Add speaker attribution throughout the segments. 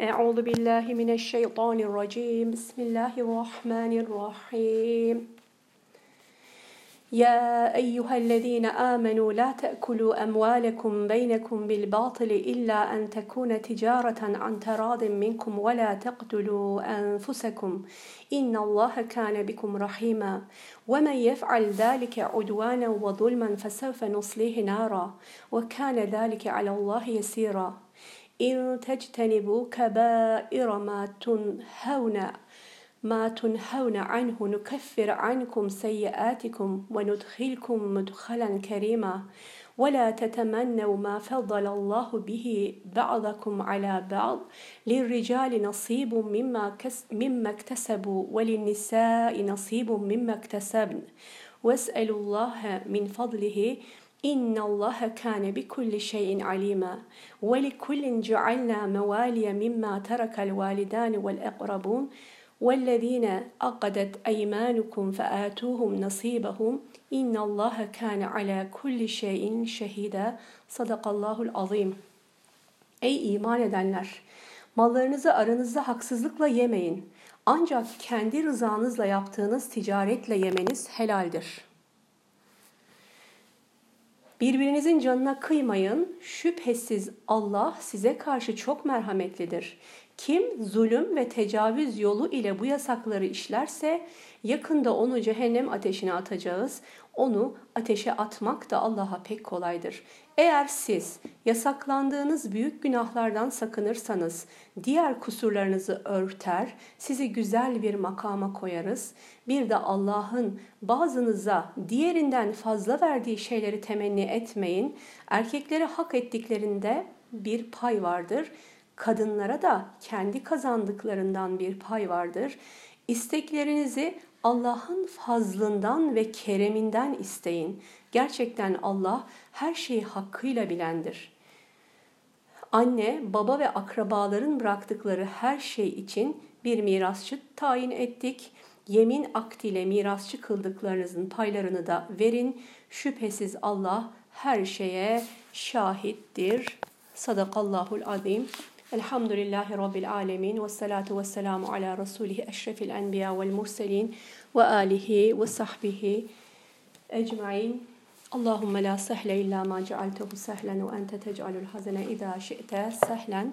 Speaker 1: أعوذ بالله من الشيطان الرجيم. بسم الله الرحمن الرحيم. يا أيها الذين آمنوا لا تأكلوا أموالكم بينكم بالباطل إلا أن تكون تجارة عن تراض منكم ولا تقتلوا أنفسكم. إن الله كان بكم رحيما. ومن يفعل ذلك عدوانا وظلما فسوف نصليه نارا. وكان ذلك على الله يسيرا. إن تجتنبوا كبائر ما تنهون ما تنهون عنه نكفر عنكم سيئاتكم وندخلكم مدخلا كريما. ولا تتمنوا ما فضل الله به بعضكم على بعض. للرجال نصيب مما, مما اكتسبوا وللنساء نصيب مما اكتسبن. واسألوا الله من فضله إن الله كان بكل شيء عليما ولكل جعلنا موالي مما ترك الوالدان والأقربون وَالَّذ۪ينَ اَقَدَتْ اَيْمَانُكُمْ فَآتُوهُمْ نَصِيبَهُمْ اِنَّ اللّٰهَ كَانَ عَلَى كُلِّ شَيْءٍ شَهِيدًا Sadakallahul azim. Ey iman edenler! Mallarınızı aranızda haksızlıkla yemeyin. Ancak kendi rızanızla yaptığınız ticaretle yemeniz helaldir. Birbirinizin canına kıymayın. Şüphesiz Allah size karşı çok merhametlidir. Kim zulüm ve tecavüz yolu ile bu yasakları işlerse yakında onu cehennem ateşine atacağız. Onu ateşe atmak da Allah'a pek kolaydır. Eğer siz yasaklandığınız büyük günahlardan sakınırsanız diğer kusurlarınızı örter, sizi güzel bir makama koyarız. Bir de Allah'ın bazınıza diğerinden fazla verdiği şeyleri temenni etmeyin. Erkeklere hak ettiklerinde bir pay vardır kadınlara da kendi kazandıklarından bir pay vardır. İsteklerinizi Allah'ın fazlından ve kereminden isteyin. Gerçekten Allah her şeyi hakkıyla bilendir. Anne, baba ve akrabaların bıraktıkları her şey için bir mirasçı tayin ettik. Yemin akdiyle mirasçı kıldıklarınızın paylarını da verin. Şüphesiz Allah her şeye şahittir. Sadakallahul azim. Elhamdülillahi Rabbil alemin ve salatu ve selamu ala Resulihi eşrefil enbiya vel murselin ve alihi ve sahbihi ecmain. Allahümme la sehle illa ma cealtehu sehlen ve ente tec'alul hazene idâ şi'te sehlen.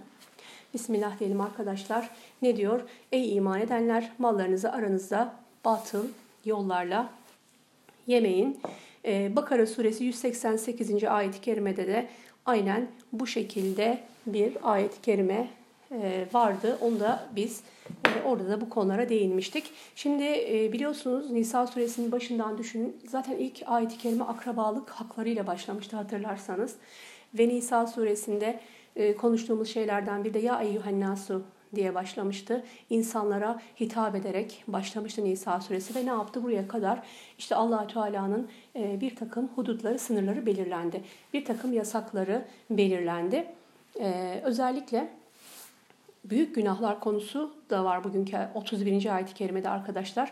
Speaker 1: Bismillah diyelim arkadaşlar. Ne diyor? Ey iman edenler mallarınızı aranızda batıl yollarla yemeyin. Ee, Bakara suresi 188. ayet-i kerimede de aynen bu şekilde bir ayet-i kerime e, vardı. Onu da biz e, orada da bu konulara değinmiştik. Şimdi e, biliyorsunuz Nisa suresinin başından düşünün. Zaten ilk ayet-i kerime akrabalık haklarıyla başlamıştı hatırlarsanız. Ve Nisa suresinde konuştuğumuz şeylerden bir de ya eyyühen nasu diye başlamıştı. İnsanlara hitap ederek başlamıştı Nisa suresi ve ne yaptı buraya kadar? İşte allah Teala'nın bir takım hudutları, sınırları belirlendi. Bir takım yasakları belirlendi. Ee, özellikle büyük günahlar konusu da var bugünkü 31. ayet-i kerimede arkadaşlar.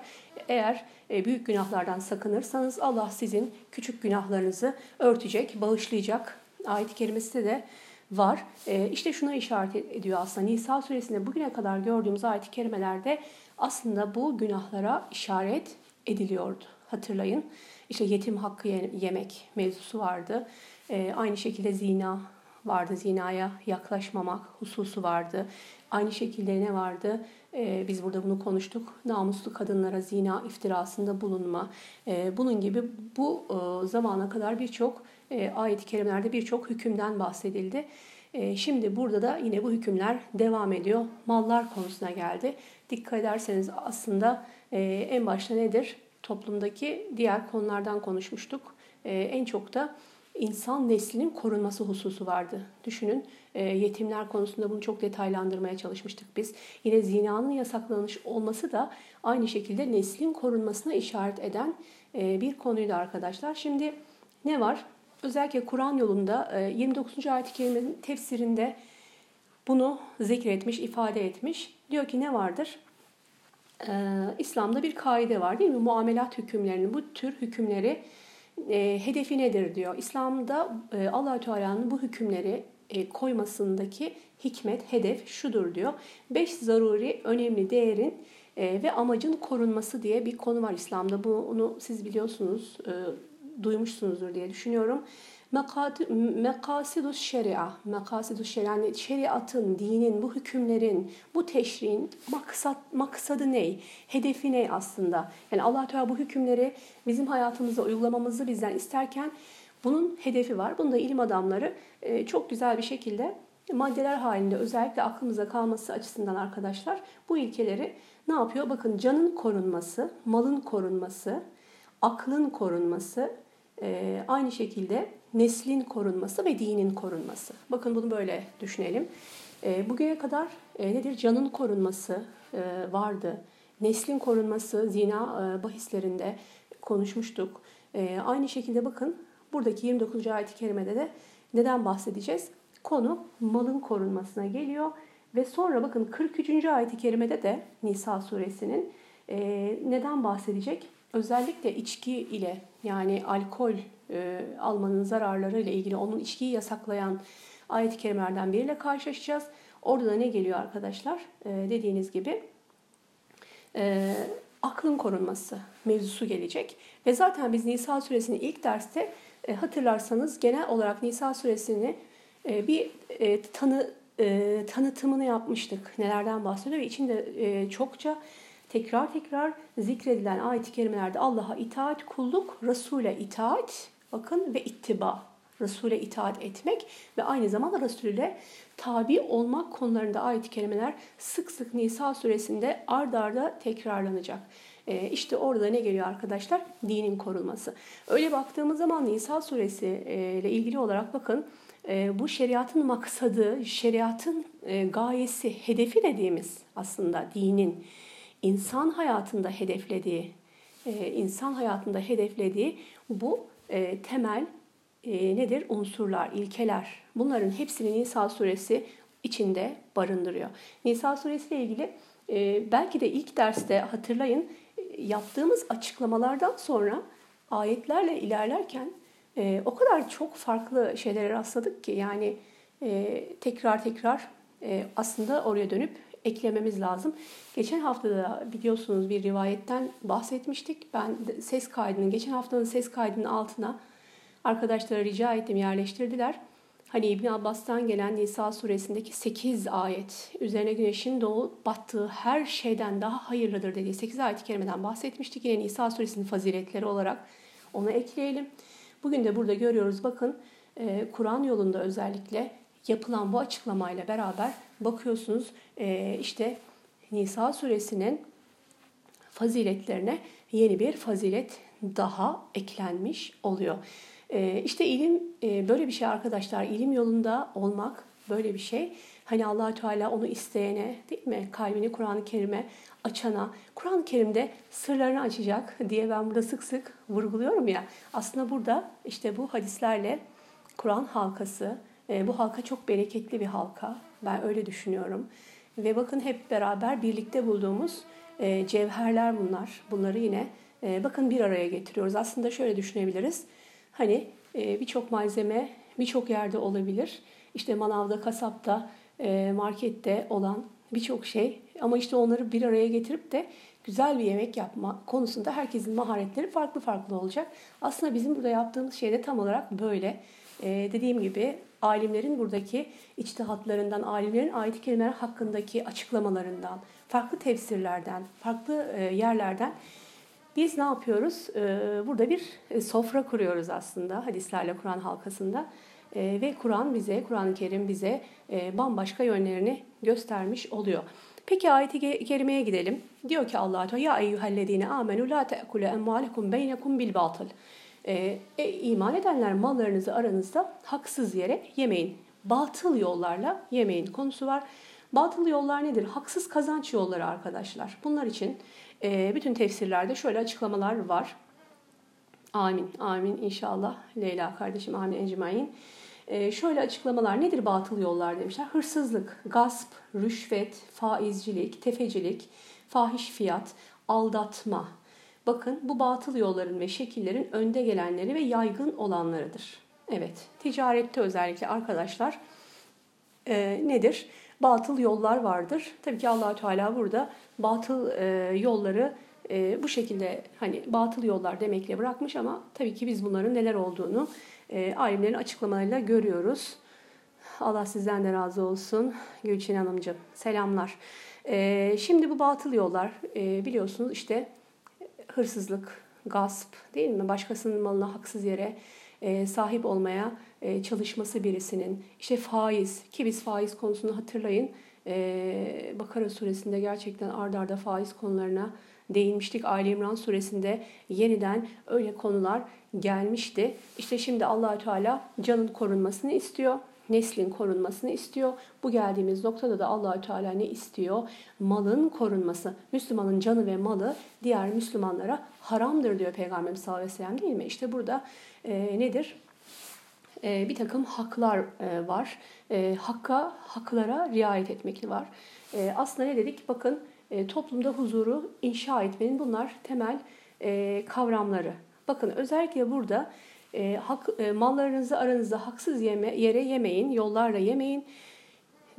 Speaker 1: Eğer e, büyük günahlardan sakınırsanız Allah sizin küçük günahlarınızı örtecek, bağışlayacak. Ayet-i kerimesi de var. E, işte şuna işaret ediyor aslında. Nisa suresinde bugüne kadar gördüğümüz ayet-i kerimelerde aslında bu günahlara işaret ediliyordu. Hatırlayın. İşte yetim hakkı yemek mevzusu vardı. E, aynı şekilde zina vardı zinaya yaklaşmamak hususu vardı. Aynı şekilde ne vardı? Ee, biz burada bunu konuştuk. Namuslu kadınlara zina iftirasında bulunma. Ee, bunun gibi bu e, zamana kadar birçok e, ayet-i kerimelerde birçok hükümden bahsedildi. E, şimdi burada da yine bu hükümler devam ediyor. Mallar konusuna geldi. Dikkat ederseniz aslında e, en başta nedir? Toplumdaki diğer konulardan konuşmuştuk. E, en çok da insan neslinin korunması hususu vardı. Düşünün e, yetimler konusunda bunu çok detaylandırmaya çalışmıştık biz. Yine zinanın yasaklanmış olması da aynı şekilde neslin korunmasına işaret eden e, bir konuydu arkadaşlar. Şimdi ne var? Özellikle Kur'an yolunda e, 29. ayet-i kerimenin tefsirinde bunu zikretmiş, ifade etmiş. Diyor ki ne vardır? Ee, İslam'da bir kaide var değil mi? Muamelat hükümlerini, bu tür hükümleri e, hedefi nedir diyor. İslam'da e, allah Teala'nın bu hükümleri e, koymasındaki hikmet, hedef şudur diyor. Beş zaruri, önemli değerin e, ve amacın korunması diye bir konu var İslam'da. Bunu siz biliyorsunuz, e, duymuşsunuzdur diye düşünüyorum. Mekasidus şeria, mekasidus şeria yani şeriatın, dinin, bu hükümlerin, bu teşriğin maksat, maksadı ne? Hedefi ne aslında? Yani allah Teala bu hükümleri bizim hayatımızda uygulamamızı bizden isterken bunun hedefi var. Bunu da ilim adamları e, çok güzel bir şekilde maddeler halinde özellikle aklımıza kalması açısından arkadaşlar bu ilkeleri ne yapıyor? Bakın canın korunması, malın korunması, aklın korunması, e, aynı şekilde neslin korunması ve dinin korunması. Bakın bunu böyle düşünelim. E, bugüne kadar e, nedir? Canın korunması e, vardı. Neslin korunması zina e, bahislerinde konuşmuştuk. Aynı şekilde bakın buradaki 29. ayet-i kerimede de neden bahsedeceğiz? Konu malın korunmasına geliyor. Ve sonra bakın 43. ayet-i kerimede de Nisa suresinin neden bahsedecek? Özellikle içki ile yani alkol e, almanın zararları ile ilgili onun içkiyi yasaklayan ayet-i kerimelerden biriyle karşılaşacağız. Orada da ne geliyor arkadaşlar? E, dediğiniz gibi e, aklın korunması mevzusu gelecek. Ve zaten biz Nisa suresini ilk derste e, hatırlarsanız genel olarak Nisa suresini e, bir e, tanı e, tanıtımını yapmıştık. Nelerden bahsediyor ve içinde e, çokça tekrar tekrar zikredilen ayet-i kerimelerde Allah'a itaat, kulluk, Resul'e itaat, bakın ve ittiba. Resul'e itaat etmek ve aynı zamanda Resul'e tabi olmak konularında ayet-i kerimeler sık sık Nisa suresinde ard arda tekrarlanacak. E, işte orada ne geliyor arkadaşlar? Dinin korunması. Öyle baktığımız zaman Nisa suresi e, ile ilgili olarak bakın e, bu şeriatın maksadı, şeriatın e, gayesi, hedefi dediğimiz aslında dinin insan hayatında hedeflediği, e, insan hayatında hedeflediği bu e, temel e, nedir? Unsurlar, ilkeler. Bunların hepsini Nisa suresi içinde barındırıyor. Nisa suresi ile ilgili belki de ilk derste hatırlayın yaptığımız açıklamalardan sonra ayetlerle ilerlerken o kadar çok farklı şeylere rastladık ki yani tekrar tekrar aslında oraya dönüp eklememiz lazım. Geçen hafta da biliyorsunuz bir rivayetten bahsetmiştik. Ben ses kaydının, geçen haftanın ses kaydının altına arkadaşlara rica ettim, yerleştirdiler. Hani İbn Abbas'tan gelen Nisa suresindeki 8 ayet, üzerine güneşin doğup battığı her şeyden daha hayırlıdır dediği 8 ayet-i kerimeden bahsetmiştik. Yine Nisa suresinin faziletleri olarak onu ekleyelim. Bugün de burada görüyoruz bakın e, Kur'an yolunda özellikle yapılan bu açıklamayla beraber bakıyorsunuz e, işte Nisa suresinin faziletlerine yeni bir fazilet daha eklenmiş oluyor. E, işte ilim e, böyle bir şey arkadaşlar. İlim yolunda olmak böyle bir şey. Hani allah Teala onu isteyene değil mi? Kalbini Kur'an-ı Kerim'e açana, Kur'an-ı Kerim'de sırlarını açacak diye ben burada sık sık vurguluyorum ya. Aslında burada işte bu hadislerle Kur'an halkası, e, bu halka çok bereketli bir halka. Ben öyle düşünüyorum. Ve bakın hep beraber birlikte bulduğumuz e, cevherler bunlar. Bunları yine e, bakın bir araya getiriyoruz. Aslında şöyle düşünebiliriz. Hani e, birçok malzeme birçok yerde olabilir. İşte manavda, kasapta, e, markette olan birçok şey. Ama işte onları bir araya getirip de güzel bir yemek yapma konusunda herkesin maharetleri farklı farklı olacak. Aslında bizim burada yaptığımız şey de tam olarak böyle. Ee, dediğim gibi alimlerin buradaki içtihatlarından, alimlerin ayet-i kerimeler hakkındaki açıklamalarından, farklı tefsirlerden, farklı e, yerlerden biz ne yapıyoruz? Ee, burada bir e, sofra kuruyoruz aslında hadislerle Kur'an halkasında. Ve Kur'an bize, Kur'an-ı Kerim bize e, bambaşka yönlerini göstermiş oluyor. Peki ayeti kerimeye gidelim. Diyor ki Allah Teala ya eyyühellezine amenu la te'kulu emvalekum beynekum bil batıl. E, e, iman edenler mallarınızı aranızda haksız yere yemeyin. Batıl yollarla yemeyin konusu var. Batıl yollar nedir? Haksız kazanç yolları arkadaşlar. Bunlar için e, bütün tefsirlerde şöyle açıklamalar var. Amin, amin inşallah. Leyla kardeşim amin ecmain. E, şöyle açıklamalar nedir batıl yollar demişler. Hırsızlık, gasp, rüşvet, faizcilik, tefecilik, fahiş fiyat, aldatma, Bakın bu batıl yolların ve şekillerin önde gelenleri ve yaygın olanlarıdır. Evet, ticarette özellikle arkadaşlar e, nedir? Batıl yollar vardır. Tabii ki allah Teala burada batıl e, yolları e, bu şekilde hani batıl yollar demekle bırakmış ama tabii ki biz bunların neler olduğunu e, alimlerin açıklamalarıyla görüyoruz. Allah sizden de razı olsun. Gülçin Hanımcığım selamlar. E, şimdi bu batıl yollar e, biliyorsunuz işte hırsızlık, gasp değil mi? Başkasının malına haksız yere e, sahip olmaya e, çalışması birisinin. işte faiz ki biz faiz konusunu hatırlayın. E, Bakara suresinde gerçekten ard arda faiz konularına değinmiştik. Ali İmran suresinde yeniden öyle konular gelmişti. İşte şimdi Allahü Teala canın korunmasını istiyor neslin korunmasını istiyor. Bu geldiğimiz noktada da Allahü Teala ne istiyor? Malın korunması. Müslümanın canı ve malı diğer Müslümanlara haramdır diyor Peygamberimiz sallallahu aleyhi ve sellem değil mi? İşte burada e, nedir? E, bir takım haklar e, var. E, hakka, haklara riayet etmek var. E, aslında ne dedik? Bakın e, toplumda huzuru inşa etmenin bunlar temel e, kavramları. Bakın özellikle burada e, hak, e, mallarınızı aranızda haksız yeme, yere yemeyin, yollarla yemeyin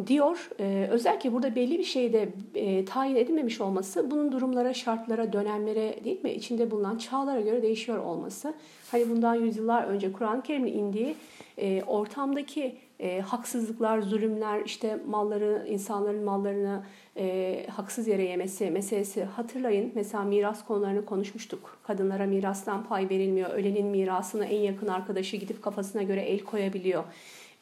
Speaker 1: diyor. E, özellikle burada belli bir şeyde e, tayin edilmemiş olması bunun durumlara, şartlara, dönemlere değil mi içinde bulunan çağlara göre değişiyor olması. Hani bundan yüzyıllar önce Kur'an-ı Kerim'in indiği e, ortamdaki e, haksızlıklar, zulümler, işte malları, insanların mallarını e, haksız yere yemesi meselesi hatırlayın. Mesela miras konularını konuşmuştuk. Kadınlara mirastan pay verilmiyor. Ölenin mirasını en yakın arkadaşı gidip kafasına göre el koyabiliyor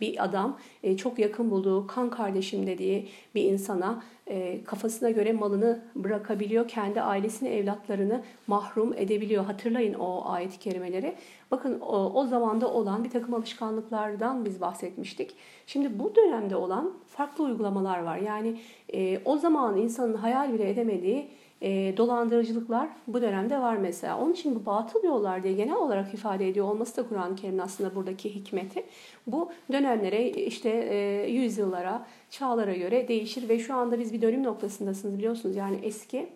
Speaker 1: bir adam e, çok yakın bulduğu kan kardeşim dediği bir insana e, kafasına göre malını bırakabiliyor. Kendi ailesini, evlatlarını mahrum edebiliyor. Hatırlayın o ayet-i kerimeleri. Bakın o, o zamanda olan bir takım alışkanlıklardan biz bahsetmiştik. Şimdi bu dönemde olan farklı uygulamalar var. Yani e, o zaman insanın hayal bile edemediği e, dolandırıcılıklar bu dönemde var mesela. Onun için bu batıl yollar diye genel olarak ifade ediyor olması da Kur'an-ı Kerim'in aslında buradaki hikmeti. Bu dönemlere işte e, yüzyıllara, çağlara göre değişir ve şu anda biz bir dönüm noktasındasınız biliyorsunuz. Yani eski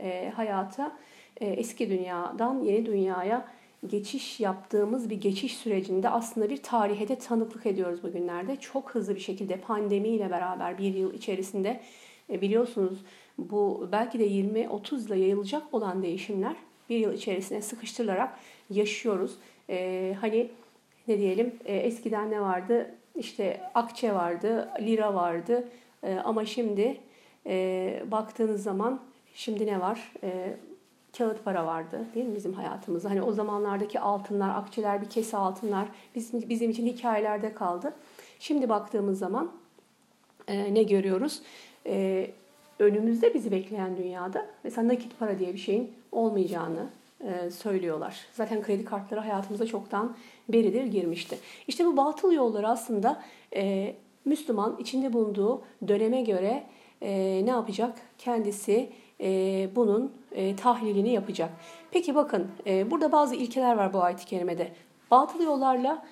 Speaker 1: e, hayata, e, eski dünyadan yeni dünyaya geçiş yaptığımız bir geçiş sürecinde aslında bir tarihe de tanıklık ediyoruz bugünlerde. Çok hızlı bir şekilde pandemiyle beraber bir yıl içerisinde e, biliyorsunuz bu belki de 20-30 ile yayılacak olan değişimler bir yıl içerisinde sıkıştırılarak yaşıyoruz. Ee, hani ne diyelim e, eskiden ne vardı? İşte akçe vardı, lira vardı e, ama şimdi e, baktığınız zaman şimdi ne var? E, kağıt para vardı değil mi bizim hayatımızda? Hani o zamanlardaki altınlar, akçeler, bir kese altınlar bizim, bizim için hikayelerde kaldı. Şimdi baktığımız zaman e, ne görüyoruz? E, önümüzde bizi bekleyen dünyada mesela nakit para diye bir şeyin olmayacağını e, söylüyorlar. Zaten kredi kartları hayatımıza çoktan beridir girmişti. İşte bu batıl yolları aslında e, Müslüman içinde bulunduğu döneme göre e, ne yapacak? Kendisi e, bunun e, tahlilini yapacak. Peki bakın e, burada bazı ilkeler var bu ayet-i kerimede. Batıl yollarla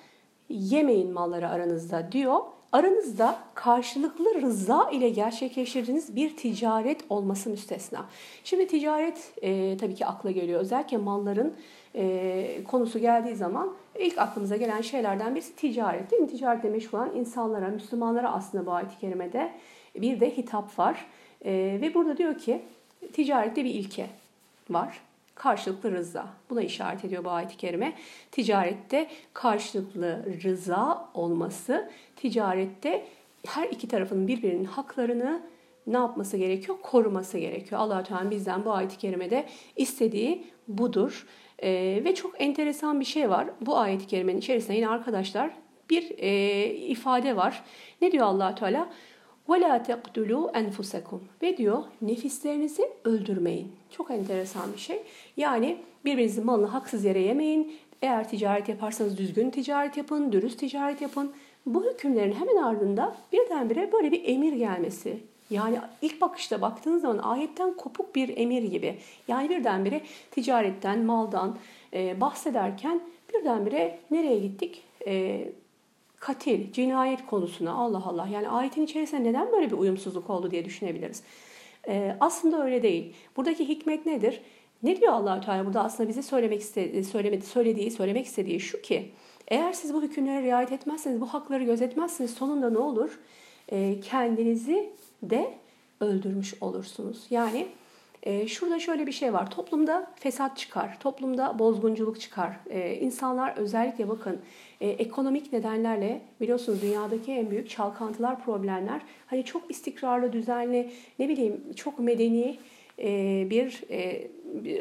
Speaker 1: yemeyin malları aranızda diyor aranızda karşılıklı rıza ile gerçekleştirdiğiniz bir ticaret olması müstesna. Şimdi ticaret e, tabii ki akla geliyor. Özellikle malların e, konusu geldiği zaman ilk aklımıza gelen şeylerden birisi ticaret. Değil mi? Ticaretle meşgul olan insanlara, Müslümanlara aslında bu ayet-i kerimede bir de hitap var. E, ve burada diyor ki ticarette bir ilke var karşılıklı rıza. Buna işaret ediyor bu ayet-i kerime. Ticarette karşılıklı rıza olması, ticarette her iki tarafın birbirinin haklarını ne yapması gerekiyor? Koruması gerekiyor. allah Teala bizden bu ayet-i kerimede istediği budur. Ee, ve çok enteresan bir şey var. Bu ayet-i kerimenin içerisinde yine arkadaşlar bir e, ifade var. Ne diyor allah Teala? وَلَا تَقْتُلُوا أَنْفُسَكُمْ Ve diyor nefislerinizi öldürmeyin. Çok enteresan bir şey. Yani birbirinizin malını haksız yere yemeyin. Eğer ticaret yaparsanız düzgün ticaret yapın, dürüst ticaret yapın. Bu hükümlerin hemen ardında birdenbire böyle bir emir gelmesi. Yani ilk bakışta baktığınız zaman ayetten kopuk bir emir gibi. Yani birdenbire ticaretten, maldan e, bahsederken birdenbire nereye gittik? E, katil, cinayet konusuna Allah Allah. Yani ayetin içerisinde neden böyle bir uyumsuzluk oldu diye düşünebiliriz. Ee, aslında öyle değil. Buradaki hikmet nedir? Ne diyor Allahü Teala burada aslında bize söylemek istediği, söylemedi, söylediği, söylemek istediği şu ki eğer siz bu hükümlere riayet etmezseniz, bu hakları gözetmezseniz sonunda ne olur? e, kendinizi de öldürmüş olursunuz. Yani e, şurada şöyle bir şey var. Toplumda fesat çıkar, toplumda bozgunculuk çıkar. E, insanlar özellikle bakın e, ekonomik nedenlerle biliyorsunuz dünyadaki en büyük çalkantılar, problemler hani çok istikrarlı, düzenli, ne bileyim çok medeni e, bir e,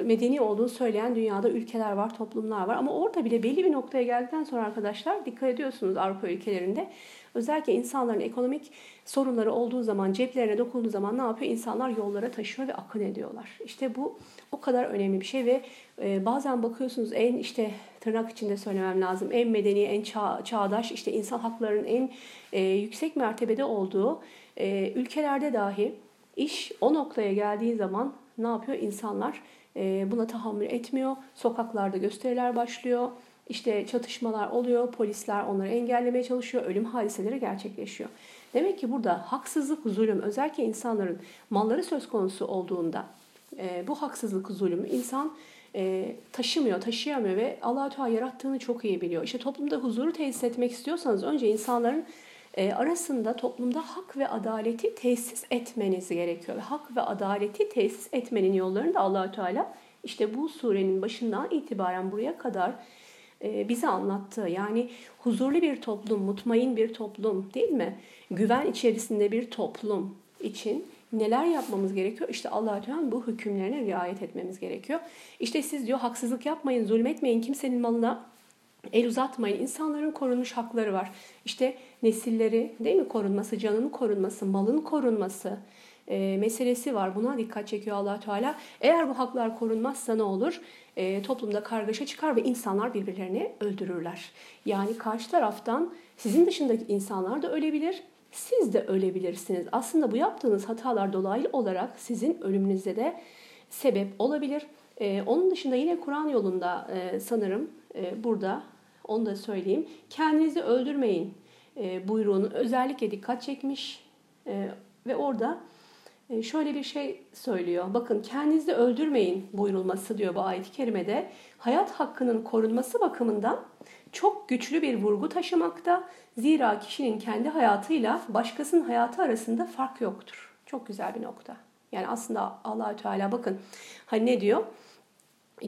Speaker 1: medeni olduğunu söyleyen dünyada ülkeler var, toplumlar var. Ama orada bile belli bir noktaya geldikten sonra arkadaşlar dikkat ediyorsunuz Avrupa ülkelerinde özellikle insanların ekonomik sorunları olduğu zaman, ceplerine dokunduğu zaman ne yapıyor? İnsanlar yollara taşıyor ve akın ediyorlar. İşte bu o kadar önemli bir şey ve e, bazen bakıyorsunuz en işte tırnak içinde söylemem lazım en medeni, en çağ, çağdaş işte insan haklarının en e, yüksek mertebede olduğu e, ülkelerde dahi iş o noktaya geldiği zaman ne yapıyor? İnsanlar e, buna tahammül etmiyor. Sokaklarda gösteriler başlıyor. İşte çatışmalar oluyor, polisler onları engellemeye çalışıyor, ölüm hadiseleri gerçekleşiyor. Demek ki burada haksızlık, zulüm, özellikle insanların malları söz konusu olduğunda e, bu haksızlık, zulüm insan e, taşımıyor, taşıyamıyor ve Allah Teala yarattığını çok iyi biliyor. İşte toplumda huzuru tesis etmek istiyorsanız önce insanların arasında toplumda hak ve adaleti tesis etmeniz gerekiyor. Ve hak ve adaleti tesis etmenin yollarını da Allah Teala işte bu surenin başından itibaren buraya kadar e, bize anlattı. Yani huzurlu bir toplum, mutmain bir toplum değil mi? Güven içerisinde bir toplum için neler yapmamız gerekiyor? İşte allah Teala bu hükümlerine riayet etmemiz gerekiyor. İşte siz diyor haksızlık yapmayın, zulmetmeyin, kimsenin malına el uzatmayın. İnsanların korunmuş hakları var. İşte nesilleri değil mi korunması, canının korunması, malın korunması e, meselesi var. Buna dikkat çekiyor allah Teala. Eğer bu haklar korunmazsa ne olur? E, toplumda kargaşa çıkar ve insanlar birbirlerini öldürürler. Yani karşı taraftan sizin dışındaki insanlar da ölebilir, siz de ölebilirsiniz. Aslında bu yaptığınız hatalar dolaylı olarak sizin ölümünüze de sebep olabilir. Ee, onun dışında yine Kur'an yolunda e, sanırım e, burada onu da söyleyeyim. Kendinizi öldürmeyin e, buyruğunu özellikle dikkat çekmiş e, ve orada e, şöyle bir şey söylüyor. Bakın kendinizi öldürmeyin buyurulması diyor bu ayet-i kerimede. Hayat hakkının korunması bakımından çok güçlü bir vurgu taşımakta. Zira kişinin kendi hayatıyla başkasının hayatı arasında fark yoktur. Çok güzel bir nokta. Yani aslında Allahü Teala bakın hani ne diyor?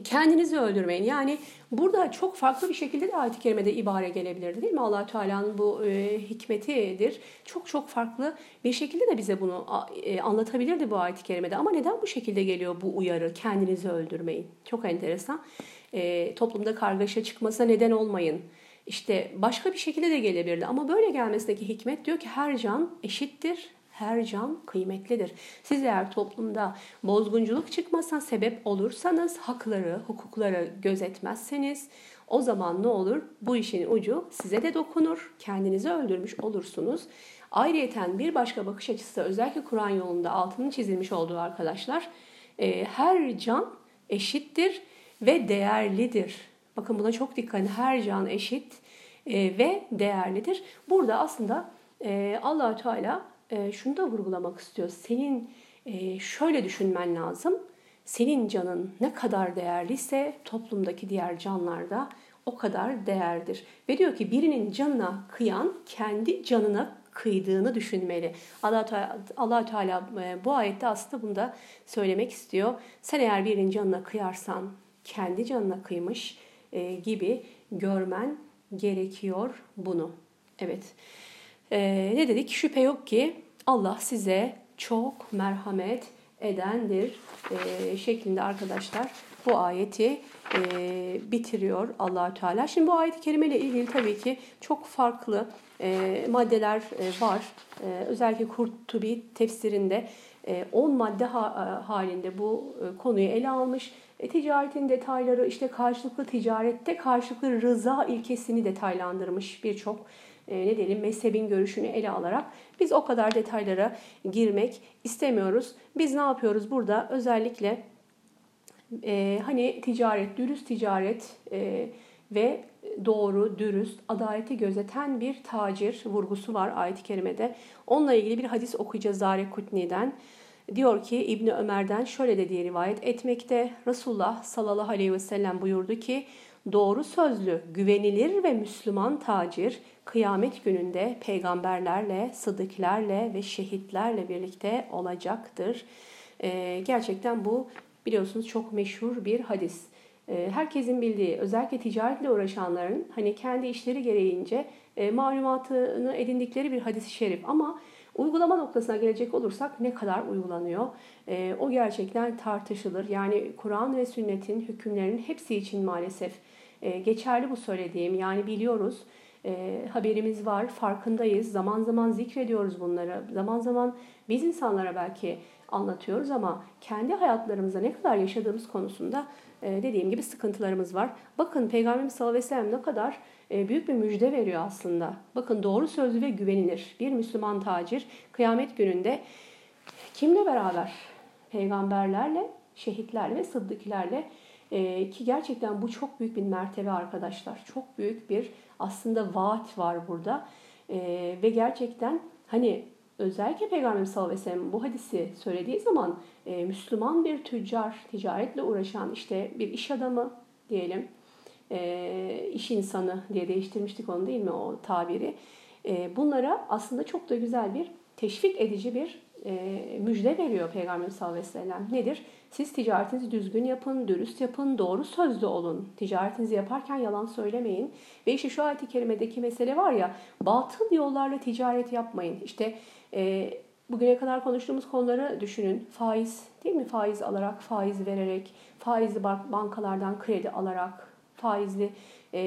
Speaker 1: Kendinizi öldürmeyin. Yani burada çok farklı bir şekilde de ayet-i kerimede ibare gelebilirdi değil mi? allah Teala'nın bu e, hikmetidir. Çok çok farklı bir şekilde de bize bunu e, anlatabilirdi bu ayet-i kerimede. Ama neden bu şekilde geliyor bu uyarı? Kendinizi öldürmeyin. Çok enteresan. E, toplumda kargaşa çıkmasına neden olmayın. İşte başka bir şekilde de gelebilirdi. Ama böyle gelmesindeki hikmet diyor ki her can eşittir her can kıymetlidir. Siz eğer toplumda bozgunculuk çıkmasına sebep olursanız, hakları, hukukları gözetmezseniz o zaman ne olur? Bu işin ucu size de dokunur, kendinizi öldürmüş olursunuz. Ayrıyeten bir başka bakış açısı özellikle Kur'an yolunda altının çizilmiş olduğu arkadaşlar, e, her can eşittir ve değerlidir. Bakın buna çok dikkat edin. Her can eşit e, ve değerlidir. Burada aslında e, allah Teala e, şunu da vurgulamak istiyor. Senin e, şöyle düşünmen lazım. Senin canın ne kadar değerliyse toplumdaki diğer canlar da o kadar değerdir. Ve diyor ki birinin canına kıyan kendi canına kıydığını düşünmeli. Allah Teala, Allah Teala e, bu ayette aslında bunu da söylemek istiyor. Sen eğer birinin canına kıyarsan kendi canına kıymış e, gibi görmen gerekiyor bunu. Evet. Ee, ne dedik? Şüphe yok ki Allah size çok merhamet edendir e, şeklinde arkadaşlar bu ayeti e, bitiriyor Allahü Teala. Şimdi bu ayet-i kerime ile ilgili tabii ki çok farklı e, maddeler e, var. E, özellikle Kurtubi tefsirinde 10 e, madde e, halinde bu e, konuyu ele almış. E, ticaretin detayları işte karşılıklı ticarette karşılıklı rıza ilkesini detaylandırmış birçok ne diyelim mezhebin görüşünü ele alarak biz o kadar detaylara girmek istemiyoruz. Biz ne yapıyoruz burada özellikle e, hani ticaret, dürüst ticaret e, ve doğru, dürüst, adaleti gözeten bir tacir vurgusu var ayet-i kerimede. Onunla ilgili bir hadis okuyacağız Zare Kutni'den. Diyor ki İbni Ömer'den şöyle dediği rivayet etmekte. Resulullah sallallahu aleyhi ve sellem buyurdu ki doğru sözlü, güvenilir ve Müslüman tacir kıyamet gününde peygamberlerle, sıddıklerle ve şehitlerle birlikte olacaktır. E, gerçekten bu biliyorsunuz çok meşhur bir hadis. E, herkesin bildiği, özellikle ticaretle uğraşanların hani kendi işleri gereğince e, malumatını edindikleri bir hadis-i şerif ama Uygulama noktasına gelecek olursak ne kadar uygulanıyor? E, o gerçekten tartışılır. Yani Kur'an ve sünnetin hükümlerinin hepsi için maalesef e, geçerli bu söylediğim. Yani biliyoruz, e, haberimiz var, farkındayız. Zaman zaman zikrediyoruz bunları. Zaman zaman biz insanlara belki anlatıyoruz ama kendi hayatlarımızda ne kadar yaşadığımız konusunda e, dediğim gibi sıkıntılarımız var. Bakın Peygamberimiz sallallahu aleyhi ve sellem ne kadar e, büyük bir müjde veriyor aslında. Bakın doğru sözlü ve güvenilir bir Müslüman tacir kıyamet gününde kimle beraber? Peygamberlerle, şehitlerle ve sıddıklerle e, ki gerçekten bu çok büyük bir mertebe arkadaşlar. Çok büyük bir aslında vaat var burada. E, ve gerçekten hani özellikle Peygamber sallallahu aleyhi ve sellem bu hadisi söylediği zaman e, Müslüman bir tüccar, ticaretle uğraşan işte bir iş adamı diyelim, e, iş insanı diye değiştirmiştik onu değil mi o tabiri. E, bunlara aslında çok da güzel bir teşvik edici bir e, müjde veriyor Peygamber sallallahu aleyhi ve sellem. Nedir? Siz ticaretinizi düzgün yapın, dürüst yapın, doğru sözlü olun. Ticaretinizi yaparken yalan söylemeyin. Ve işte şu ayet-i kerimedeki mesele var ya, batıl yollarla ticaret yapmayın. İşte e, bugüne kadar konuştuğumuz konuları düşünün. Faiz değil mi? Faiz alarak, faiz vererek, faizli bankalardan kredi alarak, faizli e,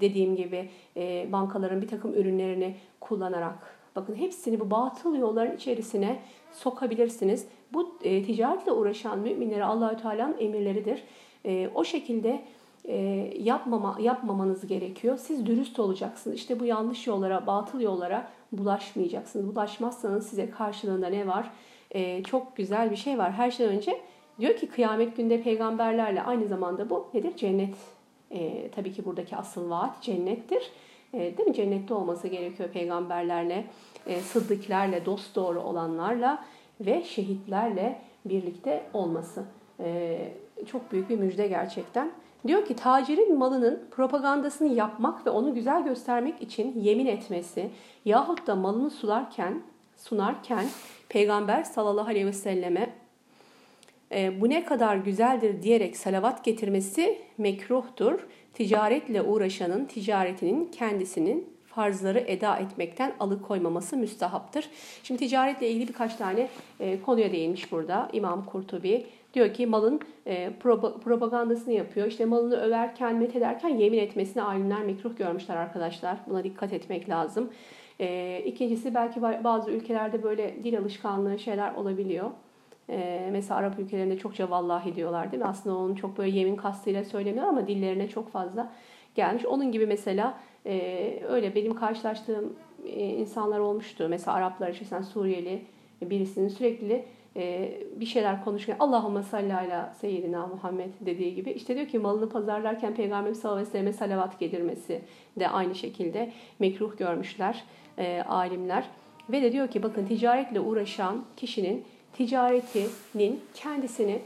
Speaker 1: dediğim gibi e, bankaların bir takım ürünlerini kullanarak bakın hepsini bu batıl yolların içerisine sokabilirsiniz. Bu e, ticaretle uğraşan müminlere Allahü Teala'nın emirleridir. E, o şekilde e, yapmama yapmamanız gerekiyor. Siz dürüst olacaksınız. İşte bu yanlış yollara, batıl yollara bulaşmayacaksınız. Bulaşmazsanız size karşılığında ne var? E, çok güzel bir şey var. Her şeyden önce diyor ki kıyamet günde peygamberlerle aynı zamanda bu nedir? Cennet. E, tabii ki buradaki asıl vaat cennettir. E, değil mi? Cennette olması gerekiyor peygamberlerle, e, sıddıklarla, dost doğru olanlarla ve şehitlerle birlikte olması. E, çok büyük bir müjde gerçekten. Diyor ki tacirin malının propagandasını yapmak ve onu güzel göstermek için yemin etmesi yahut da malını sularken, sunarken Peygamber sallallahu aleyhi ve selleme e, bu ne kadar güzeldir diyerek salavat getirmesi mekruhtur. Ticaretle uğraşanın ticaretinin kendisinin farzları eda etmekten alıkoymaması müstahaptır. Şimdi ticaretle ilgili birkaç tane e, konuya değinmiş burada İmam Kurtubi. Diyor ki malın e, propagandasını yapıyor. İşte malını överken, met ederken yemin etmesini alimler mekruh görmüşler arkadaşlar. Buna dikkat etmek lazım. E, ikincisi belki bazı ülkelerde böyle dil alışkanlığı şeyler olabiliyor. E, mesela Arap ülkelerinde çokça vallahi diyorlar değil mi? Aslında onun çok böyle yemin kastıyla söylemiyor ama dillerine çok fazla gelmiş. Onun gibi mesela e, öyle benim karşılaştığım e, insanlar olmuştu. Mesela Araplar içerisinde Suriyeli birisinin sürekli e, bir şeyler konuşurken Allahümme salli ala seyyidina Muhammed dediği gibi işte diyor ki malını pazarlarken Peygamber sallallahu aleyhi ve selleme salavat gelirmesi de aynı şekilde mekruh görmüşler e, alimler. Ve de diyor ki bakın ticaretle uğraşan kişinin ticaretinin kendisini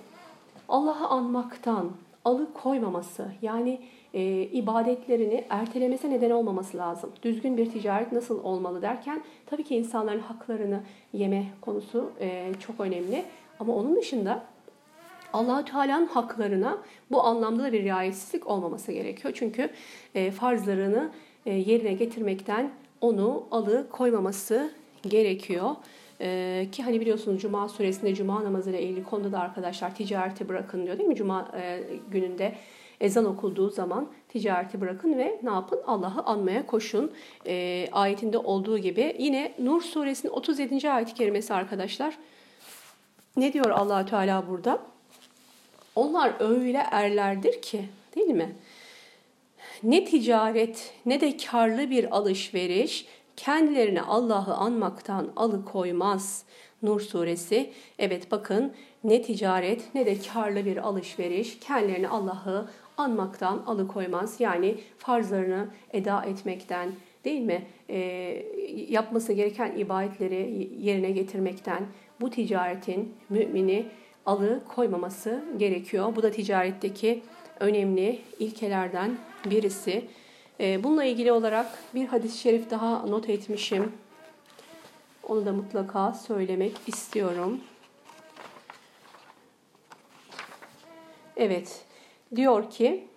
Speaker 1: Allah'ı anmaktan alıkoymaması yani e, ibadetlerini ertelemese neden olmaması lazım. Düzgün bir ticaret nasıl olmalı derken tabii ki insanların haklarını yeme konusu e, çok önemli. Ama onun dışında allah Teala'nın haklarına bu anlamda da bir riayetsizlik olmaması gerekiyor. Çünkü e, farzlarını e, yerine getirmekten onu alı koymaması gerekiyor. Ee, ki hani biliyorsunuz Cuma suresinde Cuma namazıyla ilgili konuda da arkadaşlar ticareti bırakın diyor değil mi? Cuma e, gününde ezan okulduğu zaman ticareti bırakın ve ne yapın? Allah'ı anmaya koşun. E, ayetinde olduğu gibi. Yine Nur suresinin 37. ayet-i kerimesi arkadaşlar. Ne diyor allah Teala burada? Onlar öyle erlerdir ki değil mi? Ne ticaret ne de karlı bir alışveriş kendilerini Allah'ı anmaktan alıkoymaz. Nur suresi. Evet bakın ne ticaret ne de karlı bir alışveriş kendilerini Allah'ı anmaktan alıkoymaz. Yani farzlarını eda etmekten değil mi? E, yapması gereken ibadetleri yerine getirmekten bu ticaretin mümini alıkoymaması gerekiyor. Bu da ticaretteki önemli ilkelerden birisi. E, bununla ilgili olarak bir hadis-i şerif daha not etmişim. Onu da mutlaka söylemek istiyorum. Evet, diyor ki,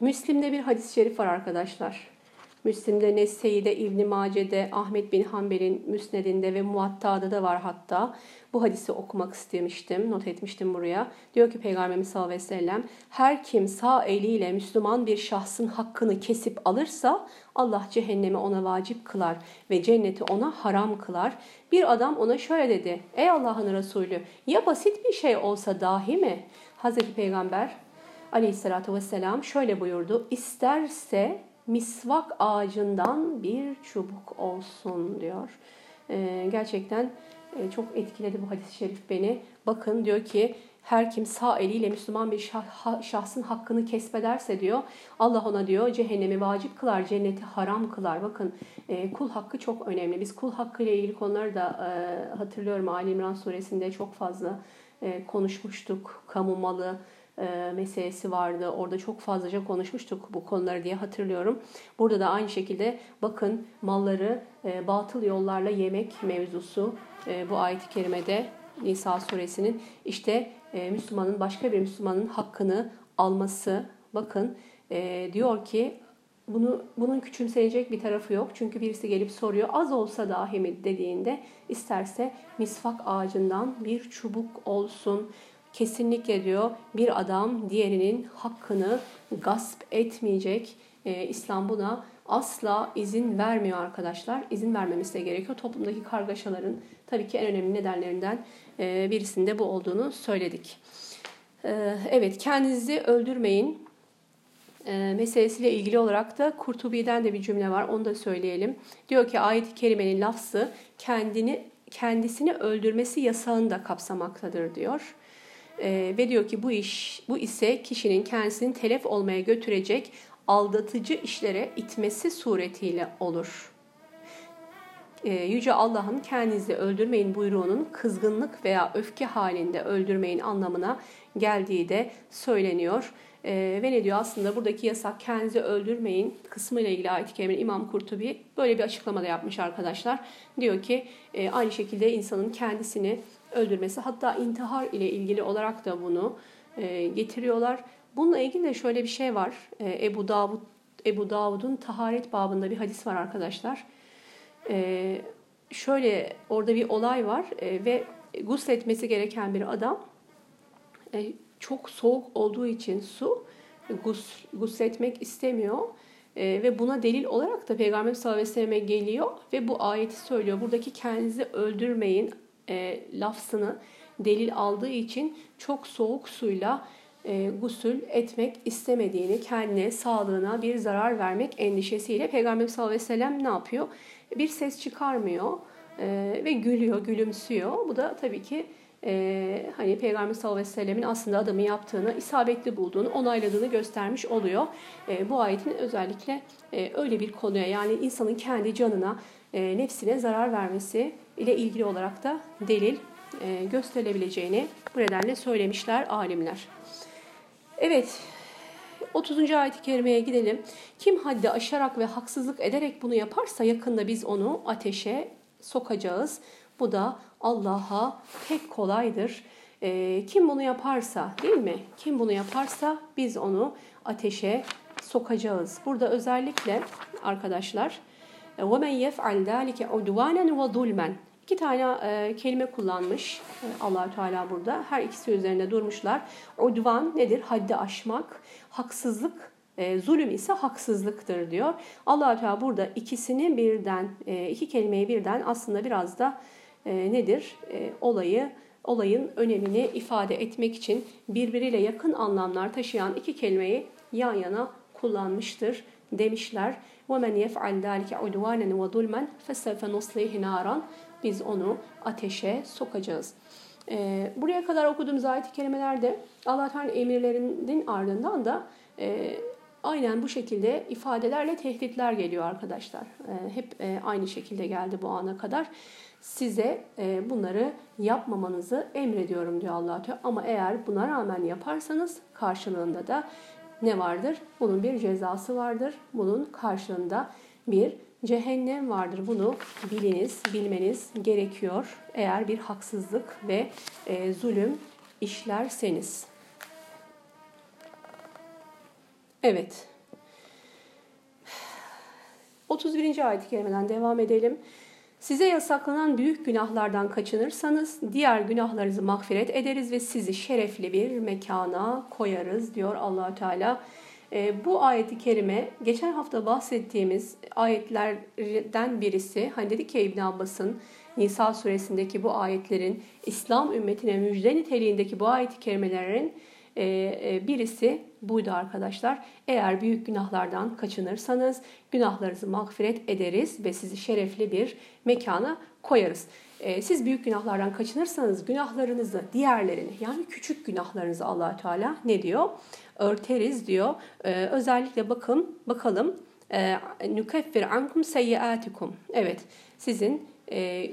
Speaker 1: Müslim'de bir hadis-i şerif var arkadaşlar. Müslim'de, Nesse'de, İbn Mace'de, Ahmet bin Hanbel'in Müsned'inde ve Muatta'da da var hatta. Bu hadisi okumak istemiştim, not etmiştim buraya. Diyor ki Peygamberimiz sallallahu aleyhi ve sellem, her kim sağ eliyle Müslüman bir şahsın hakkını kesip alırsa Allah cehennemi ona vacip kılar ve cenneti ona haram kılar. Bir adam ona şöyle dedi, ey Allah'ın Resulü ya basit bir şey olsa dahi mi? Hazreti Peygamber aleyhissalatü vesselam şöyle buyurdu, isterse misvak ağacından bir çubuk olsun diyor. Ee, gerçekten e, çok etkiledi bu hadis-i şerif beni. Bakın diyor ki her kim sağ eliyle Müslüman bir şah, şahsın hakkını kesbederse diyor Allah ona diyor cehennemi vacip kılar, cenneti haram kılar. Bakın e, kul hakkı çok önemli. Biz kul hakkı ile ilgili konuları da e, hatırlıyorum Ali İmran suresinde çok fazla e, konuşmuştuk. Kamu malı, e, meselesi vardı. Orada çok fazlaca konuşmuştuk bu konuları diye hatırlıyorum. Burada da aynı şekilde bakın malları e, batıl yollarla yemek mevzusu e, bu ayet-i kerimede Nisa suresinin işte e, Müslümanın başka bir Müslümanın hakkını alması bakın diyor ki bunu bunun küçümseyecek bir tarafı yok. Çünkü birisi gelip soruyor az olsa dahi mi dediğinde isterse misfak ağacından bir çubuk olsun kesinlikle diyor bir adam diğerinin hakkını gasp etmeyecek. Ee, İslam buna asla izin vermiyor arkadaşlar. İzin vermemesi de gerekiyor. Toplumdaki kargaşaların tabii ki en önemli nedenlerinden e, birisinde bu olduğunu söyledik. Ee, evet kendinizi öldürmeyin e, meselesiyle ilgili olarak da Kurtubi'den de bir cümle var. Onu da söyleyelim. Diyor ki ayet-i kerimenin lafzı kendini kendisini öldürmesi yasağını da kapsamaktadır diyor. E, ve diyor ki bu iş bu ise kişinin kendisini telef olmaya götürecek aldatıcı işlere itmesi suretiyle olur. E, Yüce Allah'ın kendinizi öldürmeyin buyruğunun kızgınlık veya öfke halinde öldürmeyin anlamına geldiği de söyleniyor. E, ve ne diyor aslında buradaki yasak kendinizi öldürmeyin kısmıyla ilgili ayet-i kerimenin İmam Kurtubi böyle bir açıklama da yapmış arkadaşlar. Diyor ki e, aynı şekilde insanın kendisini öldürmesi hatta intihar ile ilgili olarak da bunu e, getiriyorlar. Bununla ilgili de şöyle bir şey var. E, Ebu Davud Ebu Davud'un taharet babında bir hadis var arkadaşlar. E, şöyle orada bir olay var e, ve gusletmesi gereken bir adam e, çok soğuk olduğu için su gus, gusletmek istemiyor. E, ve buna delil olarak da Peygamber sallallahu aleyhi ve selleme geliyor ve bu ayeti söylüyor. Buradaki kendinizi öldürmeyin e, lafzını delil aldığı için çok soğuk suyla e, gusül etmek istemediğini, kendine, sağlığına bir zarar vermek endişesiyle Peygamber sallallahu aleyhi ve sellem ne yapıyor? Bir ses çıkarmıyor e, ve gülüyor, gülümsüyor. Bu da tabii ki e, hani Peygamber sallallahu aleyhi ve sellemin aslında adamı yaptığını, isabetli bulduğunu, onayladığını göstermiş oluyor. E, bu ayetin özellikle e, öyle bir konuya yani insanın kendi canına, e, nefsine zarar vermesi ile ilgili olarak da delil e, gösterilebileceğini bu nedenle söylemişler alimler. Evet, 30. ayet-i kerimeye gidelim. Kim haddi aşarak ve haksızlık ederek bunu yaparsa yakında biz onu ateşe sokacağız. Bu da Allah'a pek kolaydır. E, kim bunu yaparsa değil mi? Kim bunu yaparsa biz onu ateşe sokacağız. Burada özellikle arkadaşlar وَمَنْ يَفْعَلْ ذَٰلِكَ عُدْوَانًا وَظُلْمًا İki tane e, kelime kullanmış e, allah Teala burada. Her ikisi üzerinde durmuşlar. Udvan nedir? Haddi aşmak. Haksızlık e, zulüm ise haksızlıktır diyor. allah Teala burada ikisini birden, e, iki kelimeyi birden aslında biraz da e, nedir? E, olayı olayın önemini ifade etmek için birbiriyle yakın anlamlar taşıyan iki kelimeyi yan yana kullanmıştır demişler. وَمَنْ يَفْعَلْ ذَٰلِكَ عُدْوَانًا وَظُلْمًا فَسَوْفَ نُصْلِيهِ نَارًا biz onu ateşe sokacağız. Ee, buraya kadar okuduğumuz ayet-i kerimelerde Allah emirlerinin ardından da e, aynen bu şekilde ifadelerle tehditler geliyor arkadaşlar. E, hep e, aynı şekilde geldi bu ana kadar. Size e, bunları yapmamanızı emrediyorum diyor Allah Teala. Ama eğer buna rağmen yaparsanız karşılığında da ne vardır? Bunun bir cezası vardır. Bunun karşılığında bir cehennem vardır. Bunu biliniz, bilmeniz gerekiyor. Eğer bir haksızlık ve e, zulüm işlerseniz. Evet. 31. ayet-i kerimeden devam edelim. Size yasaklanan büyük günahlardan kaçınırsanız diğer günahlarınızı mağfiret ederiz ve sizi şerefli bir mekana koyarız diyor allah Teala. E, bu ayeti kerime geçen hafta bahsettiğimiz ayetlerden birisi. Hani dedik ya İbn Abbas'ın Nisa suresindeki bu ayetlerin İslam ümmetine müjde niteliğindeki bu ayet-i kerimelerin e, e, birisi buydu arkadaşlar. Eğer büyük günahlardan kaçınırsanız günahlarınızı mağfiret ederiz ve sizi şerefli bir mekana koyarız. E, siz büyük günahlardan kaçınırsanız günahlarınızı, diğerlerini yani küçük günahlarınızı allah Teala ne diyor? Örteriz diyor. Özellikle bakın bakalım nukeffir ankum seyyiatikum. Evet sizin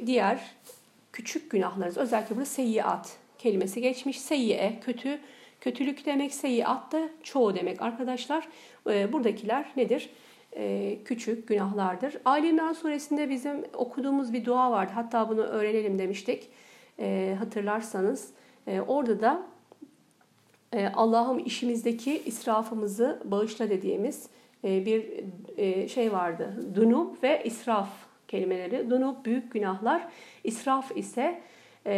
Speaker 1: diğer küçük günahlarınız özellikle burada seyyiat kelimesi geçmiş. Seyyiye kötü Kötülük demek seyiat da çoğu demek arkadaşlar. E, buradakiler nedir? E, küçük günahlardır. Ali İmran suresinde bizim okuduğumuz bir dua vardı. Hatta bunu öğrenelim demiştik. E, hatırlarsanız. E, orada da e, Allah'ım işimizdeki israfımızı bağışla dediğimiz e, bir e, şey vardı. Dunub ve israf kelimeleri. Dunub büyük günahlar. İsraf ise e,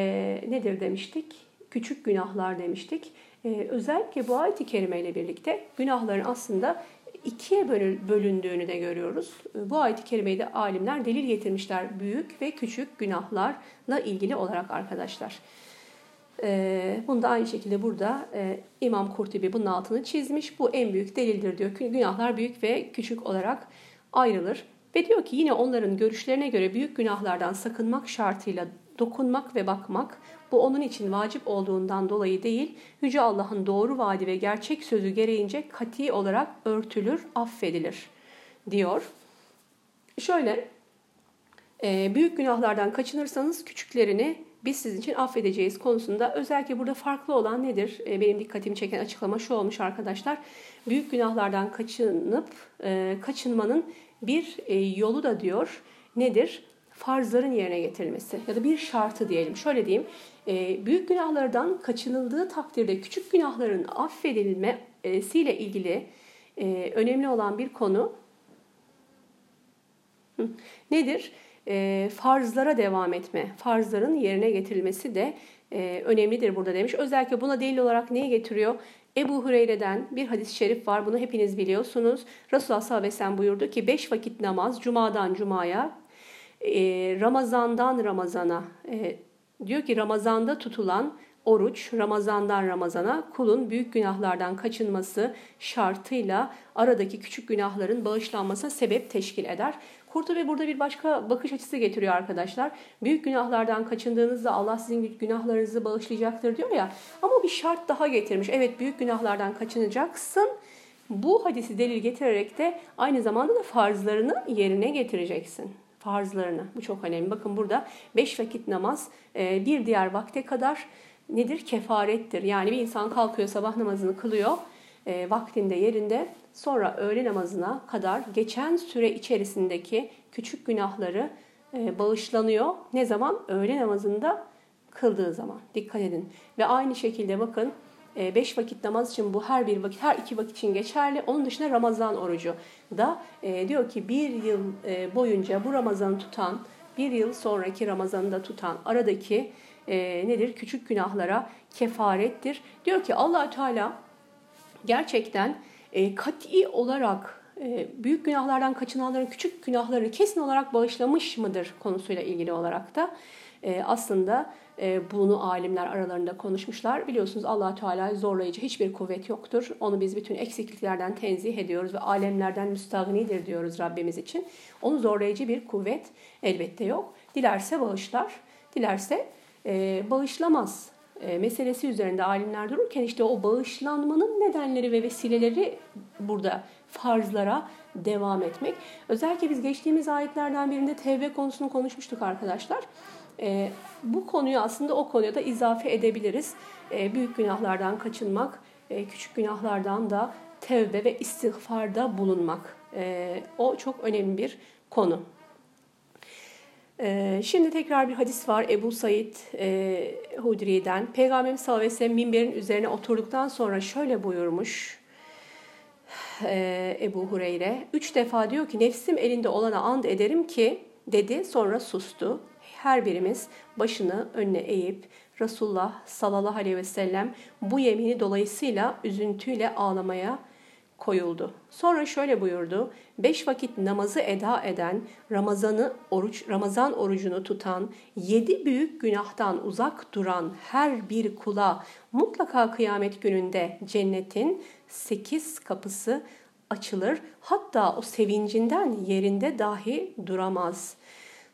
Speaker 1: nedir demiştik? Küçük günahlar demiştik. Ee, özellikle bu ayet-i kerime ile birlikte günahların aslında ikiye bölündüğünü de görüyoruz. Ee, bu ayet-i kerimeyi de alimler delil getirmişler büyük ve küçük günahlarla ilgili olarak arkadaşlar. Ee, bunu da aynı şekilde burada e, İmam Kurtubi bunun altını çizmiş. Bu en büyük delildir diyor. Günahlar büyük ve küçük olarak ayrılır. Ve diyor ki yine onların görüşlerine göre büyük günahlardan sakınmak şartıyla dokunmak ve bakmak bu onun için vacip olduğundan dolayı değil, Yüce Allah'ın doğru vaadi ve gerçek sözü gereğince kati olarak örtülür, affedilir diyor. Şöyle, e, büyük günahlardan kaçınırsanız küçüklerini biz sizin için affedeceğiz konusunda özellikle burada farklı olan nedir? E, benim dikkatimi çeken açıklama şu olmuş arkadaşlar. Büyük günahlardan kaçınıp e, kaçınmanın bir yolu da diyor nedir? farzların yerine getirilmesi ya da bir şartı diyelim. Şöyle diyeyim, e, büyük günahlardan kaçınıldığı takdirde küçük günahların affedilmesiyle ilgili e, önemli olan bir konu nedir? E, farzlara devam etme, farzların yerine getirilmesi de önemlidir burada demiş. Özellikle buna delil olarak neyi getiriyor? Ebu Hureyre'den bir hadis-i şerif var. Bunu hepiniz biliyorsunuz. Resulullah sallallahu aleyhi ve sellem buyurdu ki beş vakit namaz cumadan cumaya e, Ramazandan Ramazana e, diyor ki Ramazanda tutulan oruç Ramazandan Ramazana kulun büyük günahlardan kaçınması şartıyla aradaki küçük günahların bağışlanmasına sebep teşkil eder. Kurtubi burada bir başka bakış açısı getiriyor arkadaşlar. Büyük günahlardan kaçındığınızda Allah sizin günahlarınızı bağışlayacaktır diyor ya. Ama bir şart daha getirmiş. Evet büyük günahlardan kaçınacaksın. Bu hadisi delil getirerek de aynı zamanda da farzlarını yerine getireceksin farzlarını. Bu çok önemli. Bakın burada beş vakit namaz e, bir diğer vakte kadar nedir? Kefarettir. Yani bir insan kalkıyor sabah namazını kılıyor e, vaktinde yerinde sonra öğle namazına kadar geçen süre içerisindeki küçük günahları e, bağışlanıyor. Ne zaman? Öğle namazında kıldığı zaman. Dikkat edin. Ve aynı şekilde bakın e, beş vakit namaz için bu her bir vakit, her iki vakit için geçerli. Onun dışında Ramazan orucu da e, diyor ki bir yıl e, boyunca bu Ramazan'ı tutan, bir yıl sonraki Ramazan'ı da tutan aradaki e, nedir? Küçük günahlara kefarettir. Diyor ki allah Teala gerçekten e, kat'i olarak e, büyük günahlardan kaçınanların küçük günahlarını kesin olarak bağışlamış mıdır konusuyla ilgili olarak da e, aslında e, bunu alimler aralarında konuşmuşlar. Biliyorsunuz allah Teala zorlayıcı hiçbir kuvvet yoktur. Onu biz bütün eksikliklerden tenzih ediyoruz ve alemlerden müstahnidir diyoruz Rabbimiz için. Onu zorlayıcı bir kuvvet elbette yok. Dilerse bağışlar, dilerse e, bağışlamaz meselesi üzerinde alimler dururken işte o bağışlanmanın nedenleri ve vesileleri burada farzlara devam etmek. Özellikle biz geçtiğimiz ayetlerden birinde tevbe konusunu konuşmuştuk arkadaşlar. E, bu konuyu aslında o konuya da izafe edebiliriz. E, büyük günahlardan kaçınmak, e, küçük günahlardan da tevbe ve istiğfarda bulunmak. E, o çok önemli bir konu. E, şimdi tekrar bir hadis var Ebu Said e, Hudri'den. Peygamberimiz sallallahu aleyhi ve sellem minberin üzerine oturduktan sonra şöyle buyurmuş e, Ebu Hureyre. Üç defa diyor ki nefsim elinde olana and ederim ki dedi sonra sustu. Her birimiz başını önüne eğip Resulullah sallallahu aleyhi ve sellem bu yemini dolayısıyla üzüntüyle ağlamaya koyuldu. Sonra şöyle buyurdu. Beş vakit namazı eda eden, Ramazanı oruç, Ramazan orucunu tutan, yedi büyük günahtan uzak duran her bir kula mutlaka kıyamet gününde cennetin sekiz kapısı açılır. Hatta o sevincinden yerinde dahi duramaz.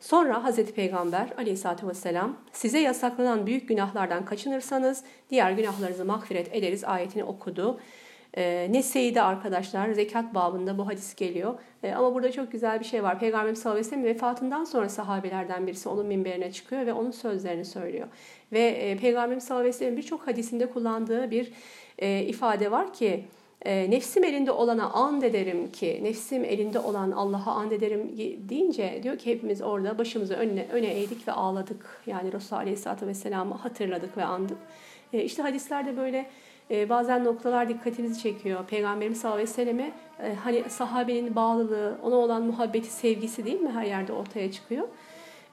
Speaker 1: Sonra Hazreti Peygamber aleyhissalatü vesselam size yasaklanan büyük günahlardan kaçınırsanız diğer günahlarınızı mağfiret ederiz ayetini okudu. E, Nese'yi arkadaşlar zekat babında bu hadis geliyor. E, ama burada çok güzel bir şey var. Peygamber sallallahu aleyhi ve sellem vefatından sonra sahabelerden birisi onun minberine çıkıyor ve onun sözlerini söylüyor. Ve e, Peygamber sallallahu aleyhi ve sellem birçok hadisinde kullandığı bir e, ifade var ki e, nefsim elinde olana and ederim ki nefsim elinde olan Allah'a and ederim deyince diyor ki hepimiz orada başımızı önüne, öne eğdik ve ağladık. Yani Resulullah Aleyhisselatü Vesselam'ı hatırladık ve andık. E, işte hadislerde böyle e, bazen noktalar dikkatimizi çekiyor. Peygamberimiz sallallahu aleyhi ve selleme e, hani sahabenin bağlılığı, ona olan muhabbeti, sevgisi değil mi her yerde ortaya çıkıyor.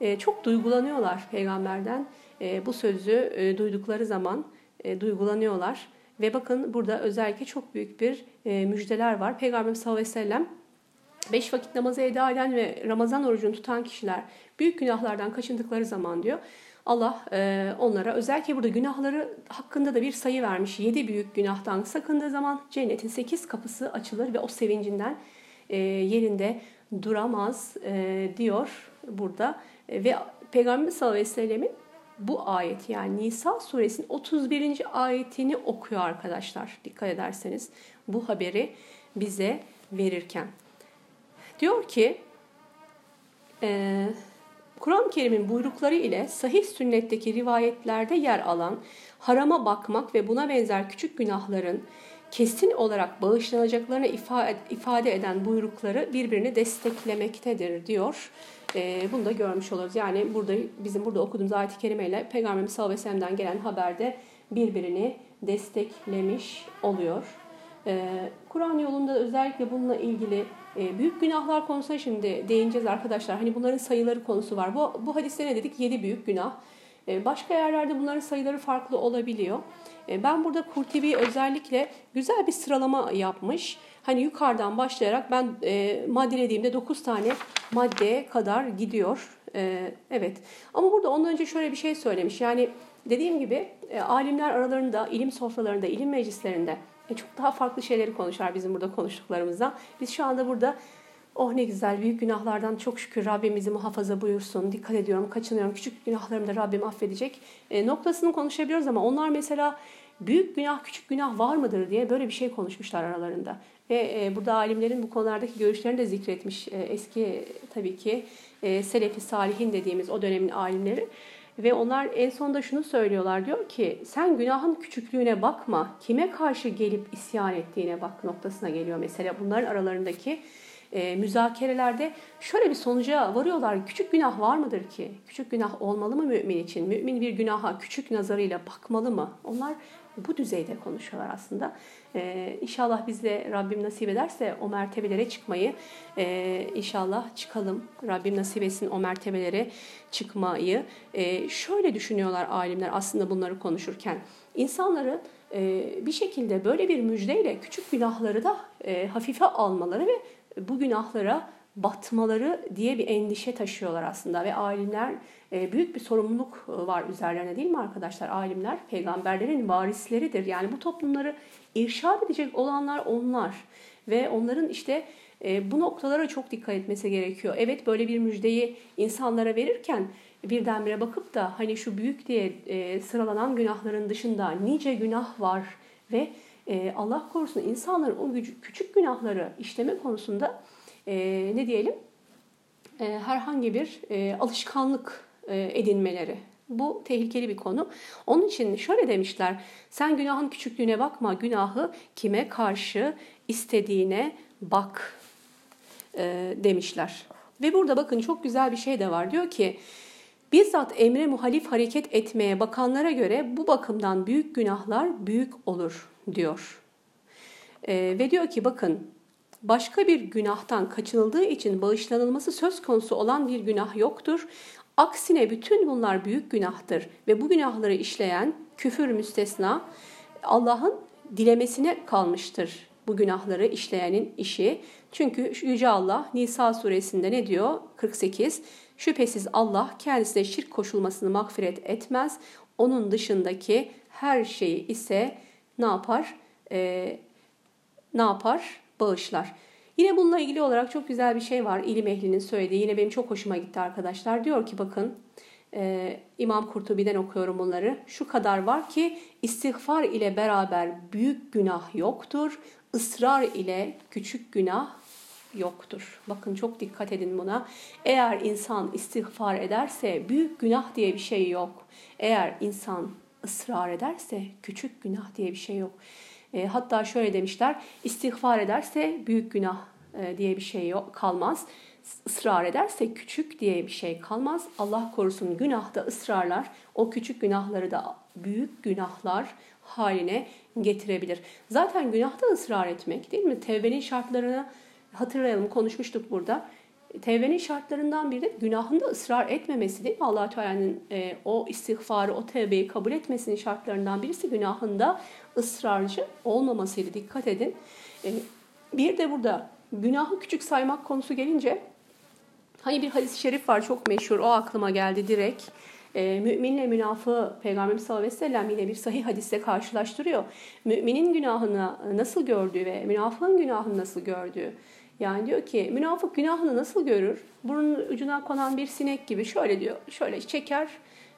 Speaker 1: E, çok duygulanıyorlar peygamberden. E, bu sözü duydukları zaman duygulanıyorlar. Ve bakın burada özellikle çok büyük bir müjdeler var. Peygamberimiz sallallahu aleyhi ve sellem beş vakit namazı eda eden ve Ramazan orucunu tutan kişiler büyük günahlardan kaçındıkları zaman diyor Allah e, onlara özellikle burada günahları hakkında da bir sayı vermiş. Yedi büyük günahtan sakındığı zaman cennetin sekiz kapısı açılır ve o sevincinden e, yerinde duramaz e, diyor burada. E, ve Peygamber sallallahu aleyhi ve sellemin bu ayet yani Nisa suresinin 31. ayetini okuyor arkadaşlar. Dikkat ederseniz bu haberi bize verirken. Diyor ki e, Kur'an-ı Kerim'in buyrukları ile sahih sünnetteki rivayetlerde yer alan harama bakmak ve buna benzer küçük günahların kesin olarak bağışlanacaklarını ifade eden buyrukları birbirini desteklemektedir diyor. E, bunu da görmüş oluruz. Yani burada bizim burada okuduğumuz ayet-i kerimeyle Peygamberimiz sallallahu aleyhi ve gelen haberde birbirini desteklemiş oluyor. E, Kur'an yolunda özellikle bununla ilgili e, büyük günahlar konusuna şimdi değineceğiz arkadaşlar. Hani bunların sayıları konusu var. Bu, bu hadiste ne dedik? Yedi büyük günah. E, başka yerlerde bunların sayıları farklı olabiliyor. E, ben burada Kurtibi özellikle güzel bir sıralama yapmış. Hani yukarıdan başlayarak ben e, maddelediğimde 9 tane maddeye kadar gidiyor. E, evet ama burada ondan önce şöyle bir şey söylemiş. Yani dediğim gibi e, alimler aralarında, ilim sofralarında, ilim meclislerinde çok daha farklı şeyleri konuşar bizim burada konuştuklarımızdan. Biz şu anda burada oh ne güzel büyük günahlardan çok şükür Rabbimizi muhafaza buyursun. Dikkat ediyorum, kaçınıyorum. Küçük günahlarımı da Rabbim affedecek. E, noktasını konuşabiliyoruz ama onlar mesela büyük günah, küçük günah var mıdır diye böyle bir şey konuşmuşlar aralarında. Ve e, burada alimlerin bu konulardaki görüşlerini de zikretmiş. E, eski tabii ki e, Selefi Salihin dediğimiz o dönemin alimleri. Ve onlar en sonunda şunu söylüyorlar diyor ki sen günahın küçüklüğüne bakma kime karşı gelip isyan ettiğine bak noktasına geliyor mesela bunların aralarındaki e, müzakerelerde şöyle bir sonuca varıyorlar. Küçük günah var mıdır ki? Küçük günah olmalı mı mümin için? Mümin bir günaha küçük nazarıyla bakmalı mı? Onlar bu düzeyde konuşuyorlar aslında. Ee, inşallah biz Rabbim nasip ederse o mertebelere çıkmayı e, inşallah çıkalım. Rabbim nasip etsin o mertebelere çıkmayı. E, şöyle düşünüyorlar alimler aslında bunları konuşurken. İnsanların e, bir şekilde böyle bir müjdeyle küçük günahları da e, hafife almaları ve bu günahlara batmaları diye bir endişe taşıyorlar aslında ve alimler e, büyük bir sorumluluk e, var üzerlerine değil mi arkadaşlar? Alimler peygamberlerin varisleridir. Yani bu toplumları irşad edecek olanlar onlar ve onların işte e, bu noktalara çok dikkat etmesi gerekiyor. Evet böyle bir müjdeyi insanlara verirken birdenbire bakıp da hani şu büyük diye sıralanan günahların dışında nice günah var ve Allah korusun insanların o küçük günahları işleme konusunda ne diyelim herhangi bir alışkanlık e, edinmeleri. Bu tehlikeli bir konu. Onun için şöyle demişler. Sen günahın küçüklüğüne bakma. Günahı kime karşı istediğine bak e, demişler. Ve burada bakın çok güzel bir şey de var. Diyor ki bizzat emre muhalif hareket etmeye bakanlara göre bu bakımdan büyük günahlar büyük olur diyor. E, ve diyor ki bakın başka bir günahtan kaçınıldığı için bağışlanılması söz konusu olan bir günah yoktur. Aksine bütün bunlar büyük günahtır ve bu günahları işleyen küfür müstesna Allah'ın dilemesine kalmıştır bu günahları işleyenin işi. Çünkü Yüce Allah Nisa suresinde ne diyor? 48. Şüphesiz Allah kendisine şirk koşulmasını mağfiret etmez. Onun dışındaki her şeyi ise ne yapar? Ee, ne yapar? Bağışlar. Yine bununla ilgili olarak çok güzel bir şey var ilim ehlinin söylediği. Yine benim çok hoşuma gitti arkadaşlar. Diyor ki bakın e, İmam Kurtubi'den okuyorum bunları. Şu kadar var ki istiğfar ile beraber büyük günah yoktur. ısrar ile küçük günah yoktur. Bakın çok dikkat edin buna. Eğer insan istiğfar ederse büyük günah diye bir şey yok. Eğer insan ısrar ederse küçük günah diye bir şey yok. E, hatta şöyle demişler, istiğfar ederse büyük günah e, diye bir şey yok, kalmaz. Israr ederse küçük diye bir şey kalmaz. Allah korusun günahta ısrarlar o küçük günahları da büyük günahlar haline getirebilir. Zaten günahta ısrar etmek değil mi? Tevbenin şartlarını hatırlayalım konuşmuştuk burada. Tevbenin şartlarından biri de günahında ısrar etmemesi değil mi? allah Teala'nın e, o istiğfarı, o tevbeyi kabul etmesinin şartlarından birisi günahında ısrarcı olmamasıydı. Dikkat edin. E, bir de burada günahı küçük saymak konusu gelince hani bir hadis-i şerif var çok meşhur. O aklıma geldi direkt. E, müminle münafığı Peygamberimiz sallallahu aleyhi ve sellem yine bir sahih hadiste karşılaştırıyor. Müminin günahını nasıl gördüğü ve münafığın günahını nasıl gördüğü. Yani diyor ki münafık günahını nasıl görür? Burnun ucuna konan bir sinek gibi şöyle diyor. Şöyle çeker.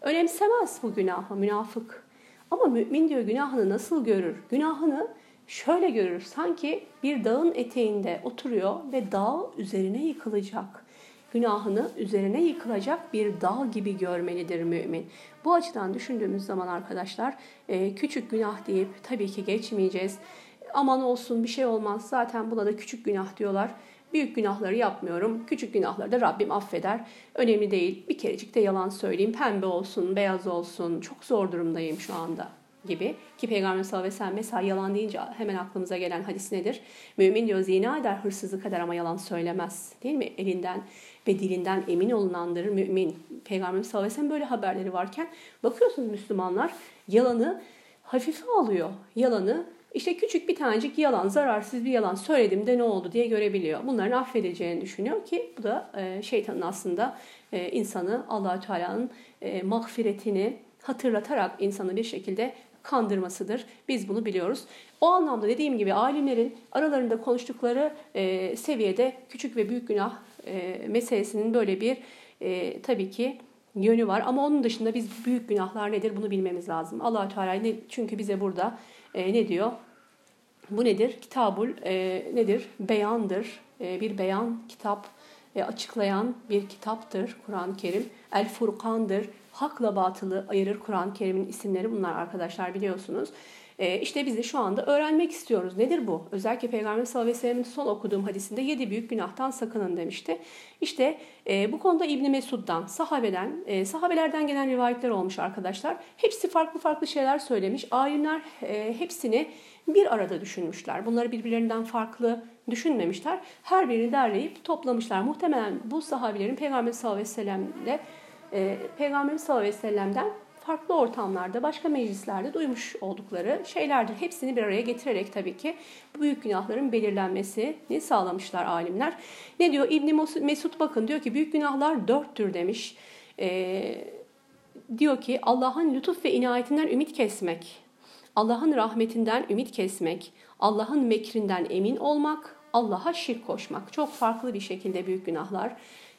Speaker 1: Önemsemez bu günahı münafık. Ama mümin diyor günahını nasıl görür? Günahını şöyle görür. Sanki bir dağın eteğinde oturuyor ve dağ üzerine yıkılacak. Günahını üzerine yıkılacak bir dağ gibi görmelidir mümin. Bu açıdan düşündüğümüz zaman arkadaşlar e, küçük günah deyip tabii ki geçmeyeceğiz aman olsun bir şey olmaz zaten buna da küçük günah diyorlar. Büyük günahları yapmıyorum. Küçük günahları da Rabbim affeder. Önemli değil. Bir kerecik de yalan söyleyeyim. Pembe olsun, beyaz olsun. Çok zor durumdayım şu anda gibi. Ki Peygamber sallallahu aleyhi ve sellem mesela yalan deyince hemen aklımıza gelen hadis nedir? Mümin diyor zina eder, hırsızlık eder ama yalan söylemez. Değil mi? Elinden ve dilinden emin olunandır mümin. Peygamber sallallahu aleyhi ve sellem böyle haberleri varken bakıyorsunuz Müslümanlar yalanı hafife alıyor. Yalanı işte küçük bir tanecik yalan, zararsız bir yalan söyledim de ne oldu diye görebiliyor. Bunların affedileceğini düşünüyor ki bu da e, şeytanın aslında e, insanı allah Teala'nın e, mağfiretini hatırlatarak insanı bir şekilde kandırmasıdır. Biz bunu biliyoruz. O anlamda dediğim gibi alimlerin aralarında konuştukları seviyede küçük ve büyük günah e, meselesinin böyle bir e, tabii ki yönü var. Ama onun dışında biz büyük günahlar nedir bunu bilmemiz lazım. allah Teala çünkü bize burada e, ne diyor? Bu nedir? Kitabul e, nedir? Beyandır. E, bir beyan, kitap e, açıklayan bir kitaptır Kur'an-ı Kerim. El Furkan'dır. Hakla batılı ayırır Kur'an-ı Kerim'in isimleri bunlar arkadaşlar biliyorsunuz. E, işte biz de şu anda öğrenmek istiyoruz. Nedir bu? Özellikle Peygamber sallallahu aleyhi ve sellem'in son okuduğum hadisinde yedi büyük günahtan sakının demişti. İşte e, bu konuda İbni Mesud'dan, sahabeden, e, sahabelerden gelen rivayetler olmuş arkadaşlar. Hepsi farklı farklı şeyler söylemiş. Alimler e, hepsini bir arada düşünmüşler. Bunları birbirlerinden farklı düşünmemişler. Her birini derleyip toplamışlar. Muhtemelen bu sahabilerin Peygamber sallallahu aleyhi ve sellemle e, Peygamber sallallahu aleyhi ve sellem'den farklı ortamlarda, başka meclislerde duymuş oldukları şeylerdir. Hepsini bir araya getirerek tabii ki bu büyük günahların belirlenmesini sağlamışlar alimler. Ne diyor İbni Mesud bakın diyor ki büyük günahlar dörttür demiş. Ee, diyor ki Allah'ın lütuf ve inayetinden ümit kesmek, Allah'ın rahmetinden ümit kesmek, Allah'ın mekrinden emin olmak, Allah'a şirk koşmak. Çok farklı bir şekilde büyük günahlar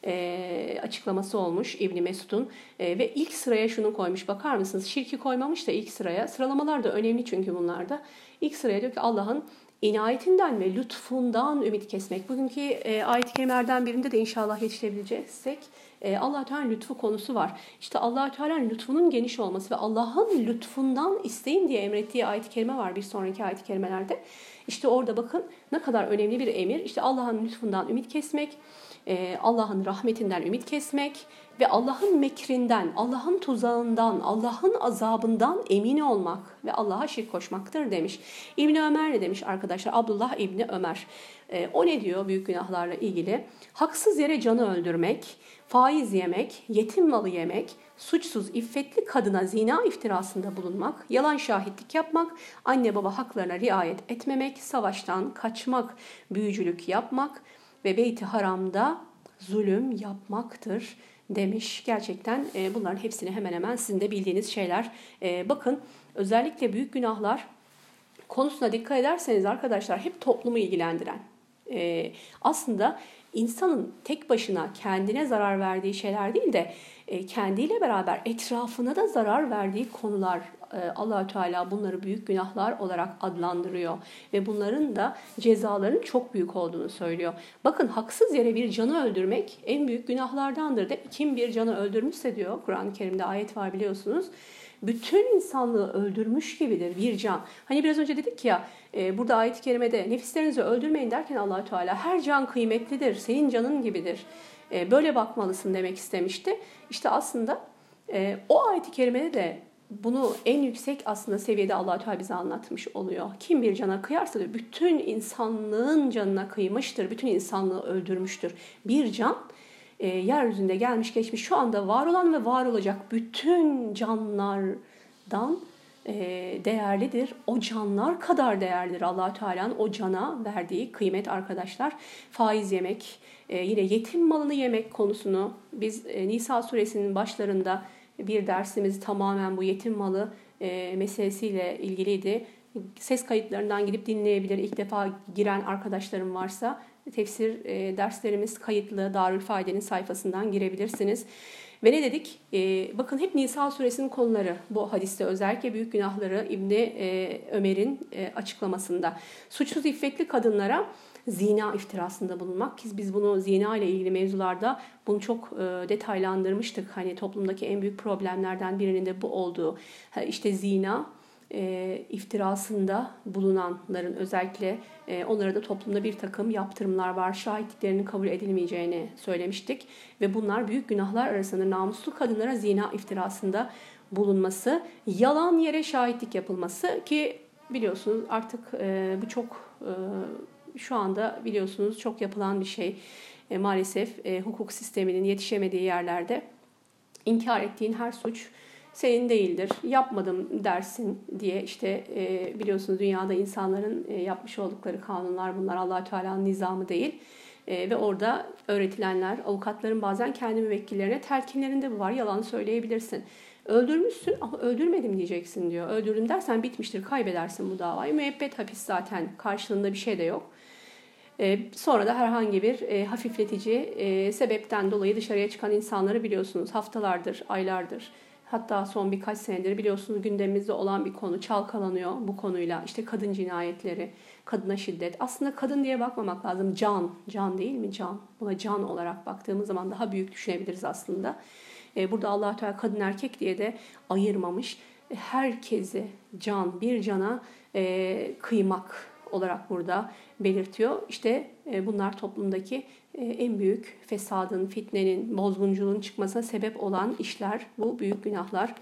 Speaker 1: e, açıklaması olmuş İbni Mesud'un. E, ve ilk sıraya şunu koymuş. Bakar mısınız? Şirki koymamış da ilk sıraya. Sıralamalar da önemli çünkü bunlarda. İlk sıraya diyor ki Allah'ın inayetinden ve lütfundan ümit kesmek. Bugünkü e, ayet-i kerimelerden birinde de inşallah yetişebileceksek e, allah Teala'nın lütfu konusu var. İşte allah Teala'nın lütfunun geniş olması ve Allah'ın lütfundan isteyin diye emrettiği ayet-i kerime var bir sonraki ayet-i kerimelerde. İşte orada bakın ne kadar önemli bir emir. İşte Allah'ın lütfundan ümit kesmek, e, Allah'ın rahmetinden ümit kesmek ve Allah'ın mekrinden, Allah'ın tuzağından, Allah'ın azabından emin olmak ve Allah'a şirk koşmaktır demiş. İbni Ömer ne demiş arkadaşlar? Abdullah İbni Ömer. E, o ne diyor büyük günahlarla ilgili? Haksız yere canı öldürmek, faiz yemek, yetim malı yemek, suçsuz iffetli kadına zina iftirasında bulunmak, yalan şahitlik yapmak, anne baba haklarına riayet etmemek, savaştan kaçmak, büyücülük yapmak ve beyti haramda zulüm yapmaktır demiş. Gerçekten e, bunların hepsini hemen hemen sizin de bildiğiniz şeyler. E, bakın özellikle büyük günahlar konusuna dikkat ederseniz arkadaşlar hep toplumu ilgilendiren. E, aslında insanın tek başına kendine zarar verdiği şeyler değil de e, kendiyle beraber etrafına da zarar verdiği konular allah Teala bunları büyük günahlar olarak adlandırıyor ve bunların da cezaların çok büyük olduğunu söylüyor. Bakın haksız yere bir canı öldürmek en büyük günahlardandır de kim bir canı öldürmüşse diyor Kur'an-ı Kerim'de ayet var biliyorsunuz bütün insanlığı öldürmüş gibidir bir can. Hani biraz önce dedik ya e, burada ayet-i kerimede nefislerinizi öldürmeyin derken allah Teala her can kıymetlidir, senin canın gibidir. E, böyle bakmalısın demek istemişti. İşte aslında e, o ayet-i kerimede de bunu en yüksek aslında seviyede allah Teala bize anlatmış oluyor. Kim bir cana kıyarsa da bütün insanlığın canına kıymıştır, bütün insanlığı öldürmüştür. Bir can e, yeryüzünde gelmiş geçmiş şu anda var olan ve var olacak bütün canlardan e, değerlidir. O canlar kadar değerlidir allah Teala'nın o cana verdiği kıymet arkadaşlar. Faiz yemek, e, yine yetim malını yemek konusunu biz e, Nisa suresinin başlarında bir dersimiz tamamen bu yetim malı e, meselesiyle ilgiliydi. Ses kayıtlarından gidip dinleyebilir. İlk defa giren arkadaşlarım varsa tefsir e, derslerimiz kayıtlı Darülfaide'nin sayfasından girebilirsiniz. Ve ne dedik? E, bakın hep Nisa suresinin konuları bu hadiste özellikle büyük günahları İbni e, Ömer'in e, açıklamasında. Suçsuz iffetli kadınlara zina iftirasında bulunmak ki biz bunu zina ile ilgili mevzularda bunu çok e, detaylandırmıştık. Hani toplumdaki en büyük problemlerden birinin de bu olduğu. Ha, işte zina e, iftirasında bulunanların özellikle e, onlara da toplumda bir takım yaptırımlar var. Şahitliklerinin kabul edilmeyeceğini söylemiştik. Ve bunlar büyük günahlar arasında namuslu kadınlara zina iftirasında bulunması, yalan yere şahitlik yapılması ki biliyorsunuz artık e, bu çok e, şu anda biliyorsunuz çok yapılan bir şey. E, maalesef e, hukuk sisteminin yetişemediği yerlerde inkar ettiğin her suç senin değildir, yapmadım dersin diye işte e, biliyorsunuz dünyada insanların e, yapmış oldukları kanunlar bunlar allah Teala'nın nizamı değil. E, ve orada öğretilenler, avukatların bazen kendi müvekkillerine telkinlerinde bu var. Yalan söyleyebilirsin. Öldürmüşsün ama öldürmedim diyeceksin diyor. Öldürdüm dersen bitmiştir, kaybedersin bu davayı. Müebbet hapis zaten karşılığında bir şey de yok. E, sonra da herhangi bir e, hafifletici e, sebepten dolayı dışarıya çıkan insanları biliyorsunuz haftalardır, aylardır Hatta son birkaç senedir biliyorsunuz gündemimizde olan bir konu çalkalanıyor bu konuyla. İşte kadın cinayetleri, kadına şiddet. Aslında kadın diye bakmamak lazım. Can, can değil mi? Can. Buna can olarak baktığımız zaman daha büyük düşünebiliriz aslında. Ee, burada allah Teala kadın erkek diye de ayırmamış. Herkesi can, bir cana e, kıymak olarak burada belirtiyor. İşte e, bunlar toplumdaki e, en büyük fesadın, fitnenin, bozgunculuğun çıkmasına sebep olan işler, bu büyük günahlar.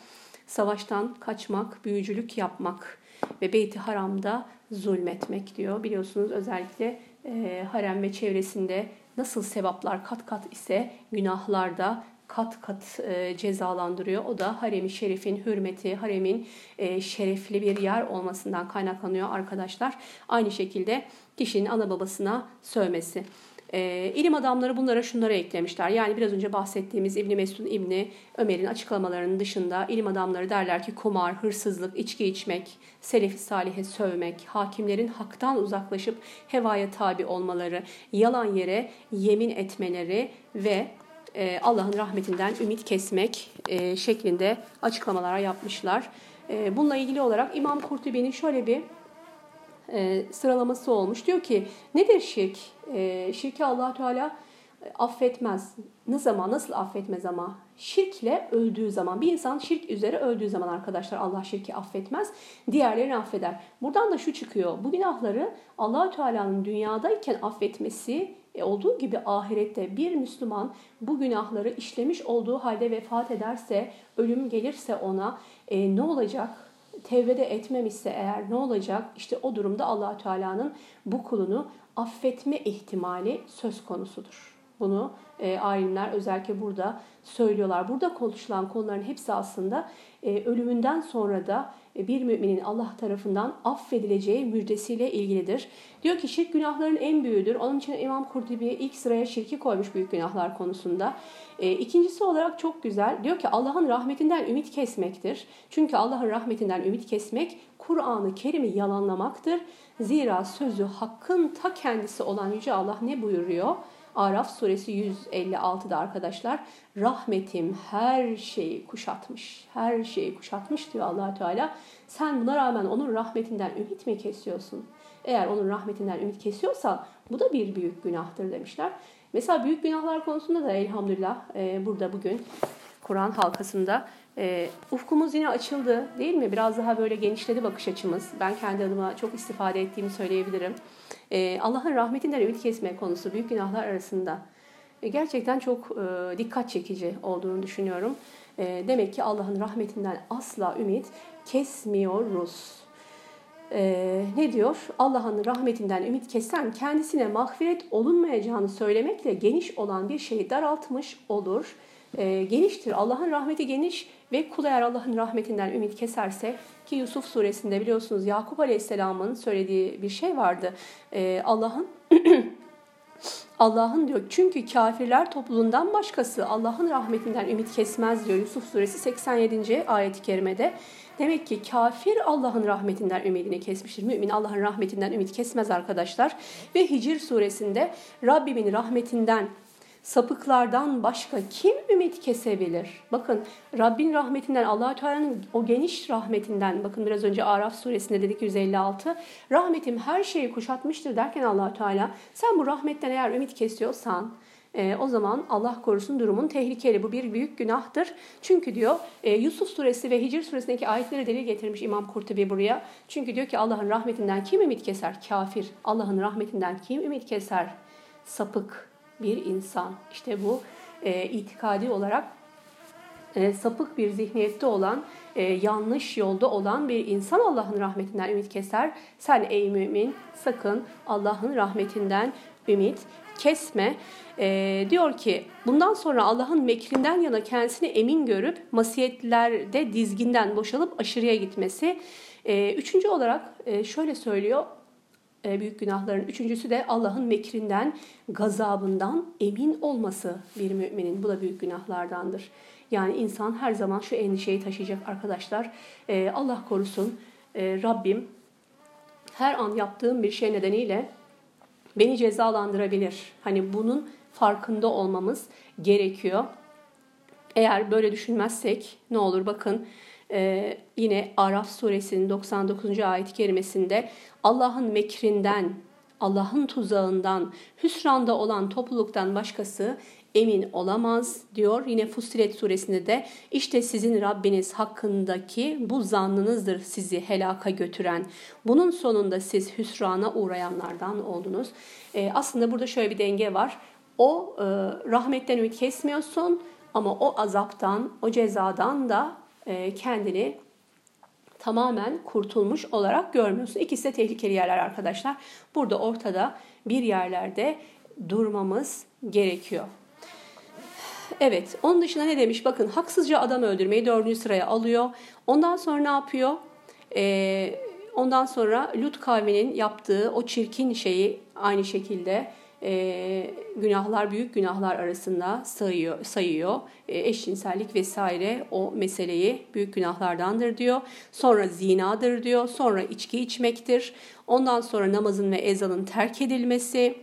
Speaker 1: Savaştan kaçmak, büyücülük yapmak ve Beyt-i Haram'da zulmetmek diyor. Biliyorsunuz özellikle e, harem ve çevresinde nasıl sevaplar kat kat ise günahlarda kat kat e, cezalandırıyor. O da harem-i şerifin hürmeti, haremin e, şerefli bir yer olmasından kaynaklanıyor arkadaşlar. Aynı şekilde kişinin ana babasına sövmesi. E, ilim adamları bunlara şunları eklemişler. Yani biraz önce bahsettiğimiz İbni Mesud İbni Ömer'in açıklamalarının dışında ilim adamları derler ki kumar, hırsızlık, içki içmek, selefi salihe sövmek, hakimlerin haktan uzaklaşıp hevaya tabi olmaları, yalan yere yemin etmeleri ve e, Allah'ın rahmetinden ümit kesmek e, şeklinde açıklamalar yapmışlar. E, bununla ilgili olarak İmam Kurtubi'nin şöyle bir sıralaması olmuş. Diyor ki nedir şirk? Şirki allah Teala affetmez. ne zaman nasıl affetmez ama şirkle öldüğü zaman bir insan şirk üzere öldüğü zaman arkadaşlar Allah şirki affetmez diğerlerini affeder. Buradan da şu çıkıyor bu günahları Allahü Teala'nın dünyadayken affetmesi e, olduğu gibi ahirette bir Müslüman bu günahları işlemiş olduğu halde vefat ederse ölüm gelirse ona e, ne olacak? Tevbede etmemişse eğer ne olacak? İşte o durumda allah Teala'nın bu kulunu affetme ihtimali söz konusudur. Bunu e, alimler özellikle burada söylüyorlar. Burada konuşulan konuların hepsi aslında e, ölümünden sonra da e, bir müminin Allah tarafından affedileceği müjdesiyle ilgilidir. Diyor ki şirk günahların en büyüğüdür. Onun için İmam Kurtubi ilk sıraya şirki koymuş büyük günahlar konusunda. E, ikincisi olarak çok güzel. Diyor ki Allah'ın rahmetinden ümit kesmektir. Çünkü Allah'ın rahmetinden ümit kesmek Kur'an-ı Kerim'i yalanlamaktır. Zira sözü hakkın ta kendisi olan Yüce Allah ne buyuruyor? Araf suresi 156'da arkadaşlar rahmetim her şeyi kuşatmış. Her şeyi kuşatmış diyor allah Teala. Sen buna rağmen onun rahmetinden ümit mi kesiyorsun? Eğer onun rahmetinden ümit kesiyorsan bu da bir büyük günahtır demişler. Mesela büyük günahlar konusunda da elhamdülillah e, burada bugün Kur'an halkasında e, ufkumuz yine açıldı değil mi? Biraz daha böyle genişledi bakış açımız. Ben kendi adıma çok istifade ettiğimi söyleyebilirim. E, Allah'ın rahmetinden ümit kesme konusu büyük günahlar arasında e, gerçekten çok e, dikkat çekici olduğunu düşünüyorum. E, demek ki Allah'ın rahmetinden asla ümit kesmiyoruz. Ee, ne diyor? Allah'ın rahmetinden ümit kesen kendisine mağfiret olunmayacağını söylemekle geniş olan bir şeyi daraltmış olur e, geniştir. Allah'ın rahmeti geniş ve kul eğer Allah'ın rahmetinden ümit keserse ki Yusuf suresinde biliyorsunuz Yakup Aleyhisselam'ın söylediği bir şey vardı. E, Allah'ın Allah'ın diyor çünkü kafirler topluluğundan başkası Allah'ın rahmetinden ümit kesmez diyor Yusuf suresi 87. ayet-i kerimede. Demek ki kafir Allah'ın rahmetinden ümidini kesmiştir. Mümin Allah'ın rahmetinden ümit kesmez arkadaşlar. Ve Hicr suresinde Rabbimin rahmetinden sapıklardan başka kim ümit kesebilir? Bakın Rabbin rahmetinden, allah Teala'nın o geniş rahmetinden, bakın biraz önce Araf suresinde dedik 156, rahmetim her şeyi kuşatmıştır derken allah Teala, sen bu rahmetten eğer ümit kesiyorsan, e, o zaman Allah korusun durumun tehlikeli. Bu bir büyük günahtır. Çünkü diyor e, Yusuf suresi ve Hicr suresindeki ayetleri delil getirmiş İmam Kurtubi buraya. Çünkü diyor ki Allah'ın rahmetinden kim ümit keser? Kafir. Allah'ın rahmetinden kim ümit keser? Sapık bir insan. İşte bu e, itikadi olarak e, sapık bir zihniyette olan, e, yanlış yolda olan bir insan Allah'ın rahmetinden ümit keser. Sen ey mümin sakın Allah'ın rahmetinden ümit kesme. E, diyor ki bundan sonra Allah'ın mekrinden yana kendisini emin görüp masiyetlerde dizginden boşalıp aşırıya gitmesi. E, üçüncü olarak e, şöyle söylüyor büyük günahların üçüncüsü de Allah'ın mekrinden, gazabından emin olması bir müminin. Bu da büyük günahlardandır. Yani insan her zaman şu endişeyi taşıyacak arkadaşlar. E, Allah korusun e, Rabbim her an yaptığım bir şey nedeniyle beni cezalandırabilir. Hani bunun farkında olmamız gerekiyor. Eğer böyle düşünmezsek ne olur bakın ee, yine Araf suresinin 99. ayet-i kerimesinde Allah'ın mekrinden, Allah'ın tuzağından, hüsranda olan topluluktan başkası emin olamaz diyor. Yine Fussilet suresinde de işte sizin Rabbiniz hakkındaki bu zannınızdır sizi helaka götüren. Bunun sonunda siz hüsrana uğrayanlardan oldunuz. Ee, aslında burada şöyle bir denge var. O e, rahmetten ümit kesmiyorsun ama o azaptan, o cezadan da e, kendini tamamen kurtulmuş olarak görmüyorsun. İkisi de tehlikeli yerler arkadaşlar. Burada ortada bir yerlerde durmamız gerekiyor. Evet, onun dışında ne demiş? Bakın haksızca adam öldürmeyi dördüncü sıraya alıyor. Ondan sonra ne yapıyor? Ee, ondan sonra Lut kavminin yaptığı o çirkin şeyi aynı şekilde e, günahlar büyük günahlar arasında sayıyor. sayıyor. E, eşcinsellik vesaire o meseleyi büyük günahlardandır diyor. Sonra zinadır diyor. Sonra içki içmektir. Ondan sonra namazın ve ezanın terk edilmesi.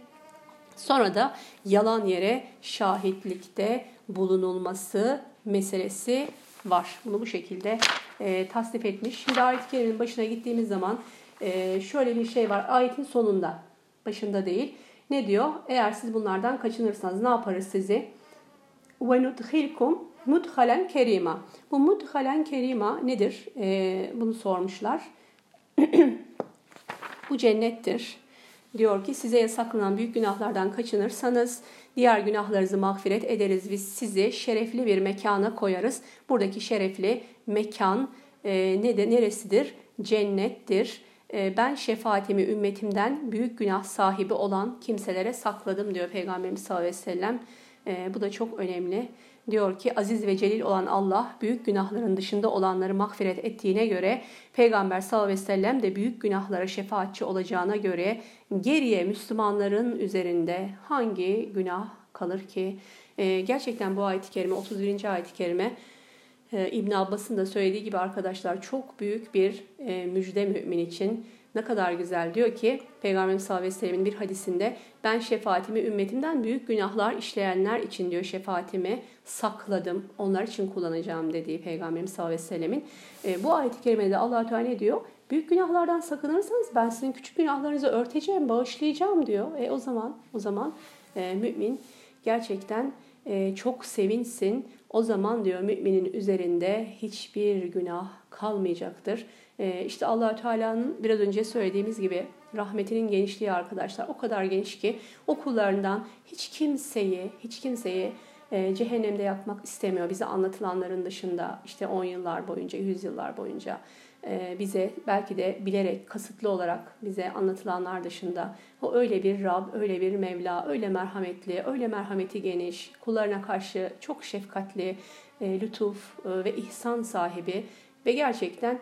Speaker 1: Sonra da yalan yere şahitlikte bulunulması meselesi var. Bunu bu şekilde e, tasnif etmiş. Şimdi ayet-i başına gittiğimiz zaman e, şöyle bir şey var. Ayetin sonunda, başında değil. Ne diyor? Eğer siz bunlardan kaçınırsanız ne yaparız sizi? ve nudhilkum mudhalen kerima. Bu mudhalen kerima nedir? Ee, bunu sormuşlar. Bu cennettir. Diyor ki size yasaklanan büyük günahlardan kaçınırsanız diğer günahlarınızı mağfiret ederiz. Biz sizi şerefli bir mekana koyarız. Buradaki şerefli mekan e, ne de neresidir? Cennettir. E, ben şefaatimi ümmetimden büyük günah sahibi olan kimselere sakladım diyor Peygamberimiz sallallahu aleyhi ve sellem. E, bu da çok önemli. Diyor ki aziz ve celil olan Allah büyük günahların dışında olanları mağfiret ettiğine göre Peygamber sallallahu aleyhi ve sellem de büyük günahlara şefaatçi olacağına göre geriye Müslümanların üzerinde hangi günah kalır ki? E, gerçekten bu ayet-i kerime 31. ayet-i kerime İbn Abbas'ın da söylediği gibi arkadaşlar çok büyük bir e, müjde mümin için. Ne kadar güzel diyor ki Peygamberimiz sallallahu aleyhi ve sellemin bir hadisinde ben şefaatimi ümmetimden büyük günahlar işleyenler için diyor şefaatimi sakladım. Onlar için kullanacağım dediği Peygamberimiz sallallahu aleyhi ve sellemin. E, bu ayet-i kerimede allah Teala ne diyor? Büyük günahlardan sakınırsanız ben sizin küçük günahlarınızı örteceğim, bağışlayacağım diyor. E o zaman o zaman e, mümin gerçekten e, çok sevinsin. O zaman diyor müminin üzerinde hiçbir günah kalmayacaktır. E, işte allah Teala'nın biraz önce söylediğimiz gibi rahmetinin genişliği arkadaşlar o kadar geniş ki o kullarından hiç kimseyi, hiç kimseyi e, cehennemde yakmak istemiyor. Bize anlatılanların dışında işte 10 yıllar boyunca, 100 yıllar boyunca bize belki de bilerek, kasıtlı olarak bize anlatılanlar dışında o öyle bir Rab, öyle bir Mevla, öyle merhametli, öyle merhameti geniş, kullarına karşı çok şefkatli, e, lütuf e, ve ihsan sahibi ve gerçekten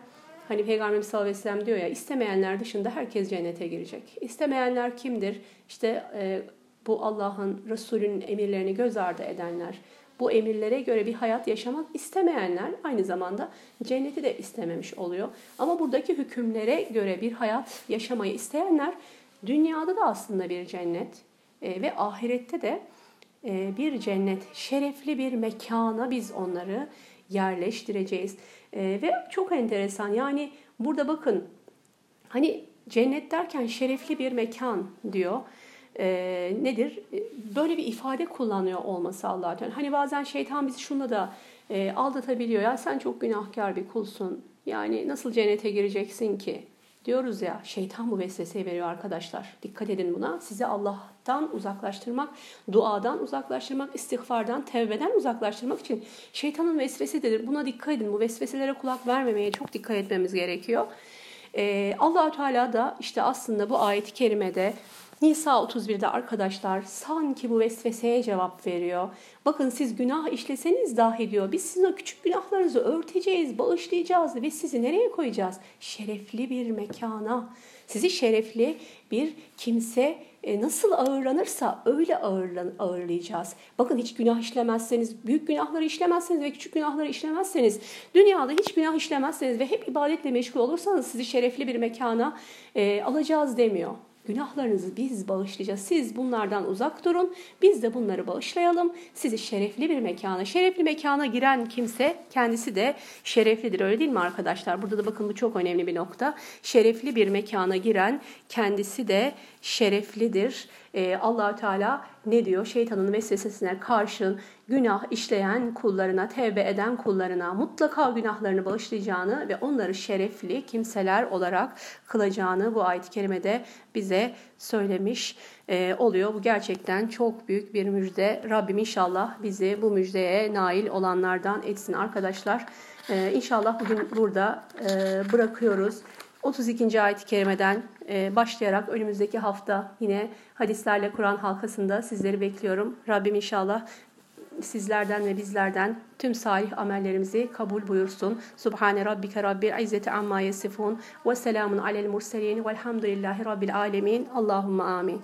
Speaker 1: hani Peygamberimiz sallallahu aleyhi ve sellem diyor ya istemeyenler dışında herkes cennete girecek. İstemeyenler kimdir? İşte bu Allah'ın, Resulünün emirlerini göz ardı edenler, bu emirlere göre bir hayat yaşamak istemeyenler aynı zamanda cenneti de istememiş oluyor. Ama buradaki hükümlere göre bir hayat yaşamayı isteyenler dünyada da aslında bir cennet e, ve ahirette de e, bir cennet, şerefli bir mekana biz onları yerleştireceğiz. E, ve çok enteresan yani burada bakın hani cennet derken şerefli bir mekan diyor e, nedir? Böyle bir ifade kullanıyor olması allah Teala. Hani bazen şeytan bizi şunla da e, aldatabiliyor. Ya sen çok günahkar bir kulsun. Yani nasıl cennete gireceksin ki? Diyoruz ya şeytan bu vesveseyi veriyor arkadaşlar. Dikkat edin buna. Sizi Allah'tan uzaklaştırmak, duadan uzaklaştırmak, istiğfardan, tevbeden uzaklaştırmak için şeytanın vesvesesidir. Buna dikkat edin. Bu vesveselere kulak vermemeye çok dikkat etmemiz gerekiyor. Ee, allah Teala da işte aslında bu ayet-i kerimede Nisa 31'de arkadaşlar sanki bu vesveseye cevap veriyor. Bakın siz günah işleseniz dahi diyor. Biz sizin o küçük günahlarınızı örteceğiz, bağışlayacağız ve sizi nereye koyacağız? Şerefli bir mekana. Sizi şerefli bir kimse e, nasıl ağırlanırsa öyle ağırlayacağız. Bakın hiç günah işlemezseniz, büyük günahları işlemezseniz ve küçük günahları işlemezseniz, dünyada hiç günah işlemezseniz ve hep ibadetle meşgul olursanız sizi şerefli bir mekana e, alacağız demiyor. Günahlarınızı biz bağışlayacağız. Siz bunlardan uzak durun. Biz de bunları bağışlayalım. Sizi şerefli bir mekana, şerefli mekana giren kimse kendisi de şereflidir. Öyle değil mi arkadaşlar? Burada da bakın bu çok önemli bir nokta. Şerefli bir mekana giren kendisi de şereflidir. Ee, allah Teala ne diyor? Şeytanın vesvesesine karşın günah işleyen kullarına, tevbe eden kullarına mutlaka günahlarını bağışlayacağını ve onları şerefli kimseler olarak kılacağını bu ayet-i kerimede bize söylemiş e, oluyor. Bu gerçekten çok büyük bir müjde. Rabbim inşallah bizi bu müjdeye nail olanlardan etsin arkadaşlar. E, inşallah bugün burada e, bırakıyoruz. 32. ayet-i kerimeden e, başlayarak önümüzdeki hafta yine hadislerle Kur'an halkasında sizleri bekliyorum. Rabbim inşallah sizlerden ve bizlerden tüm salih amellerimizi kabul buyursun. Subhane rabbike rabbil izzeti amma yasifun ve selamun alel murselin velhamdülillahi rabbil alemin. Allahumma amin.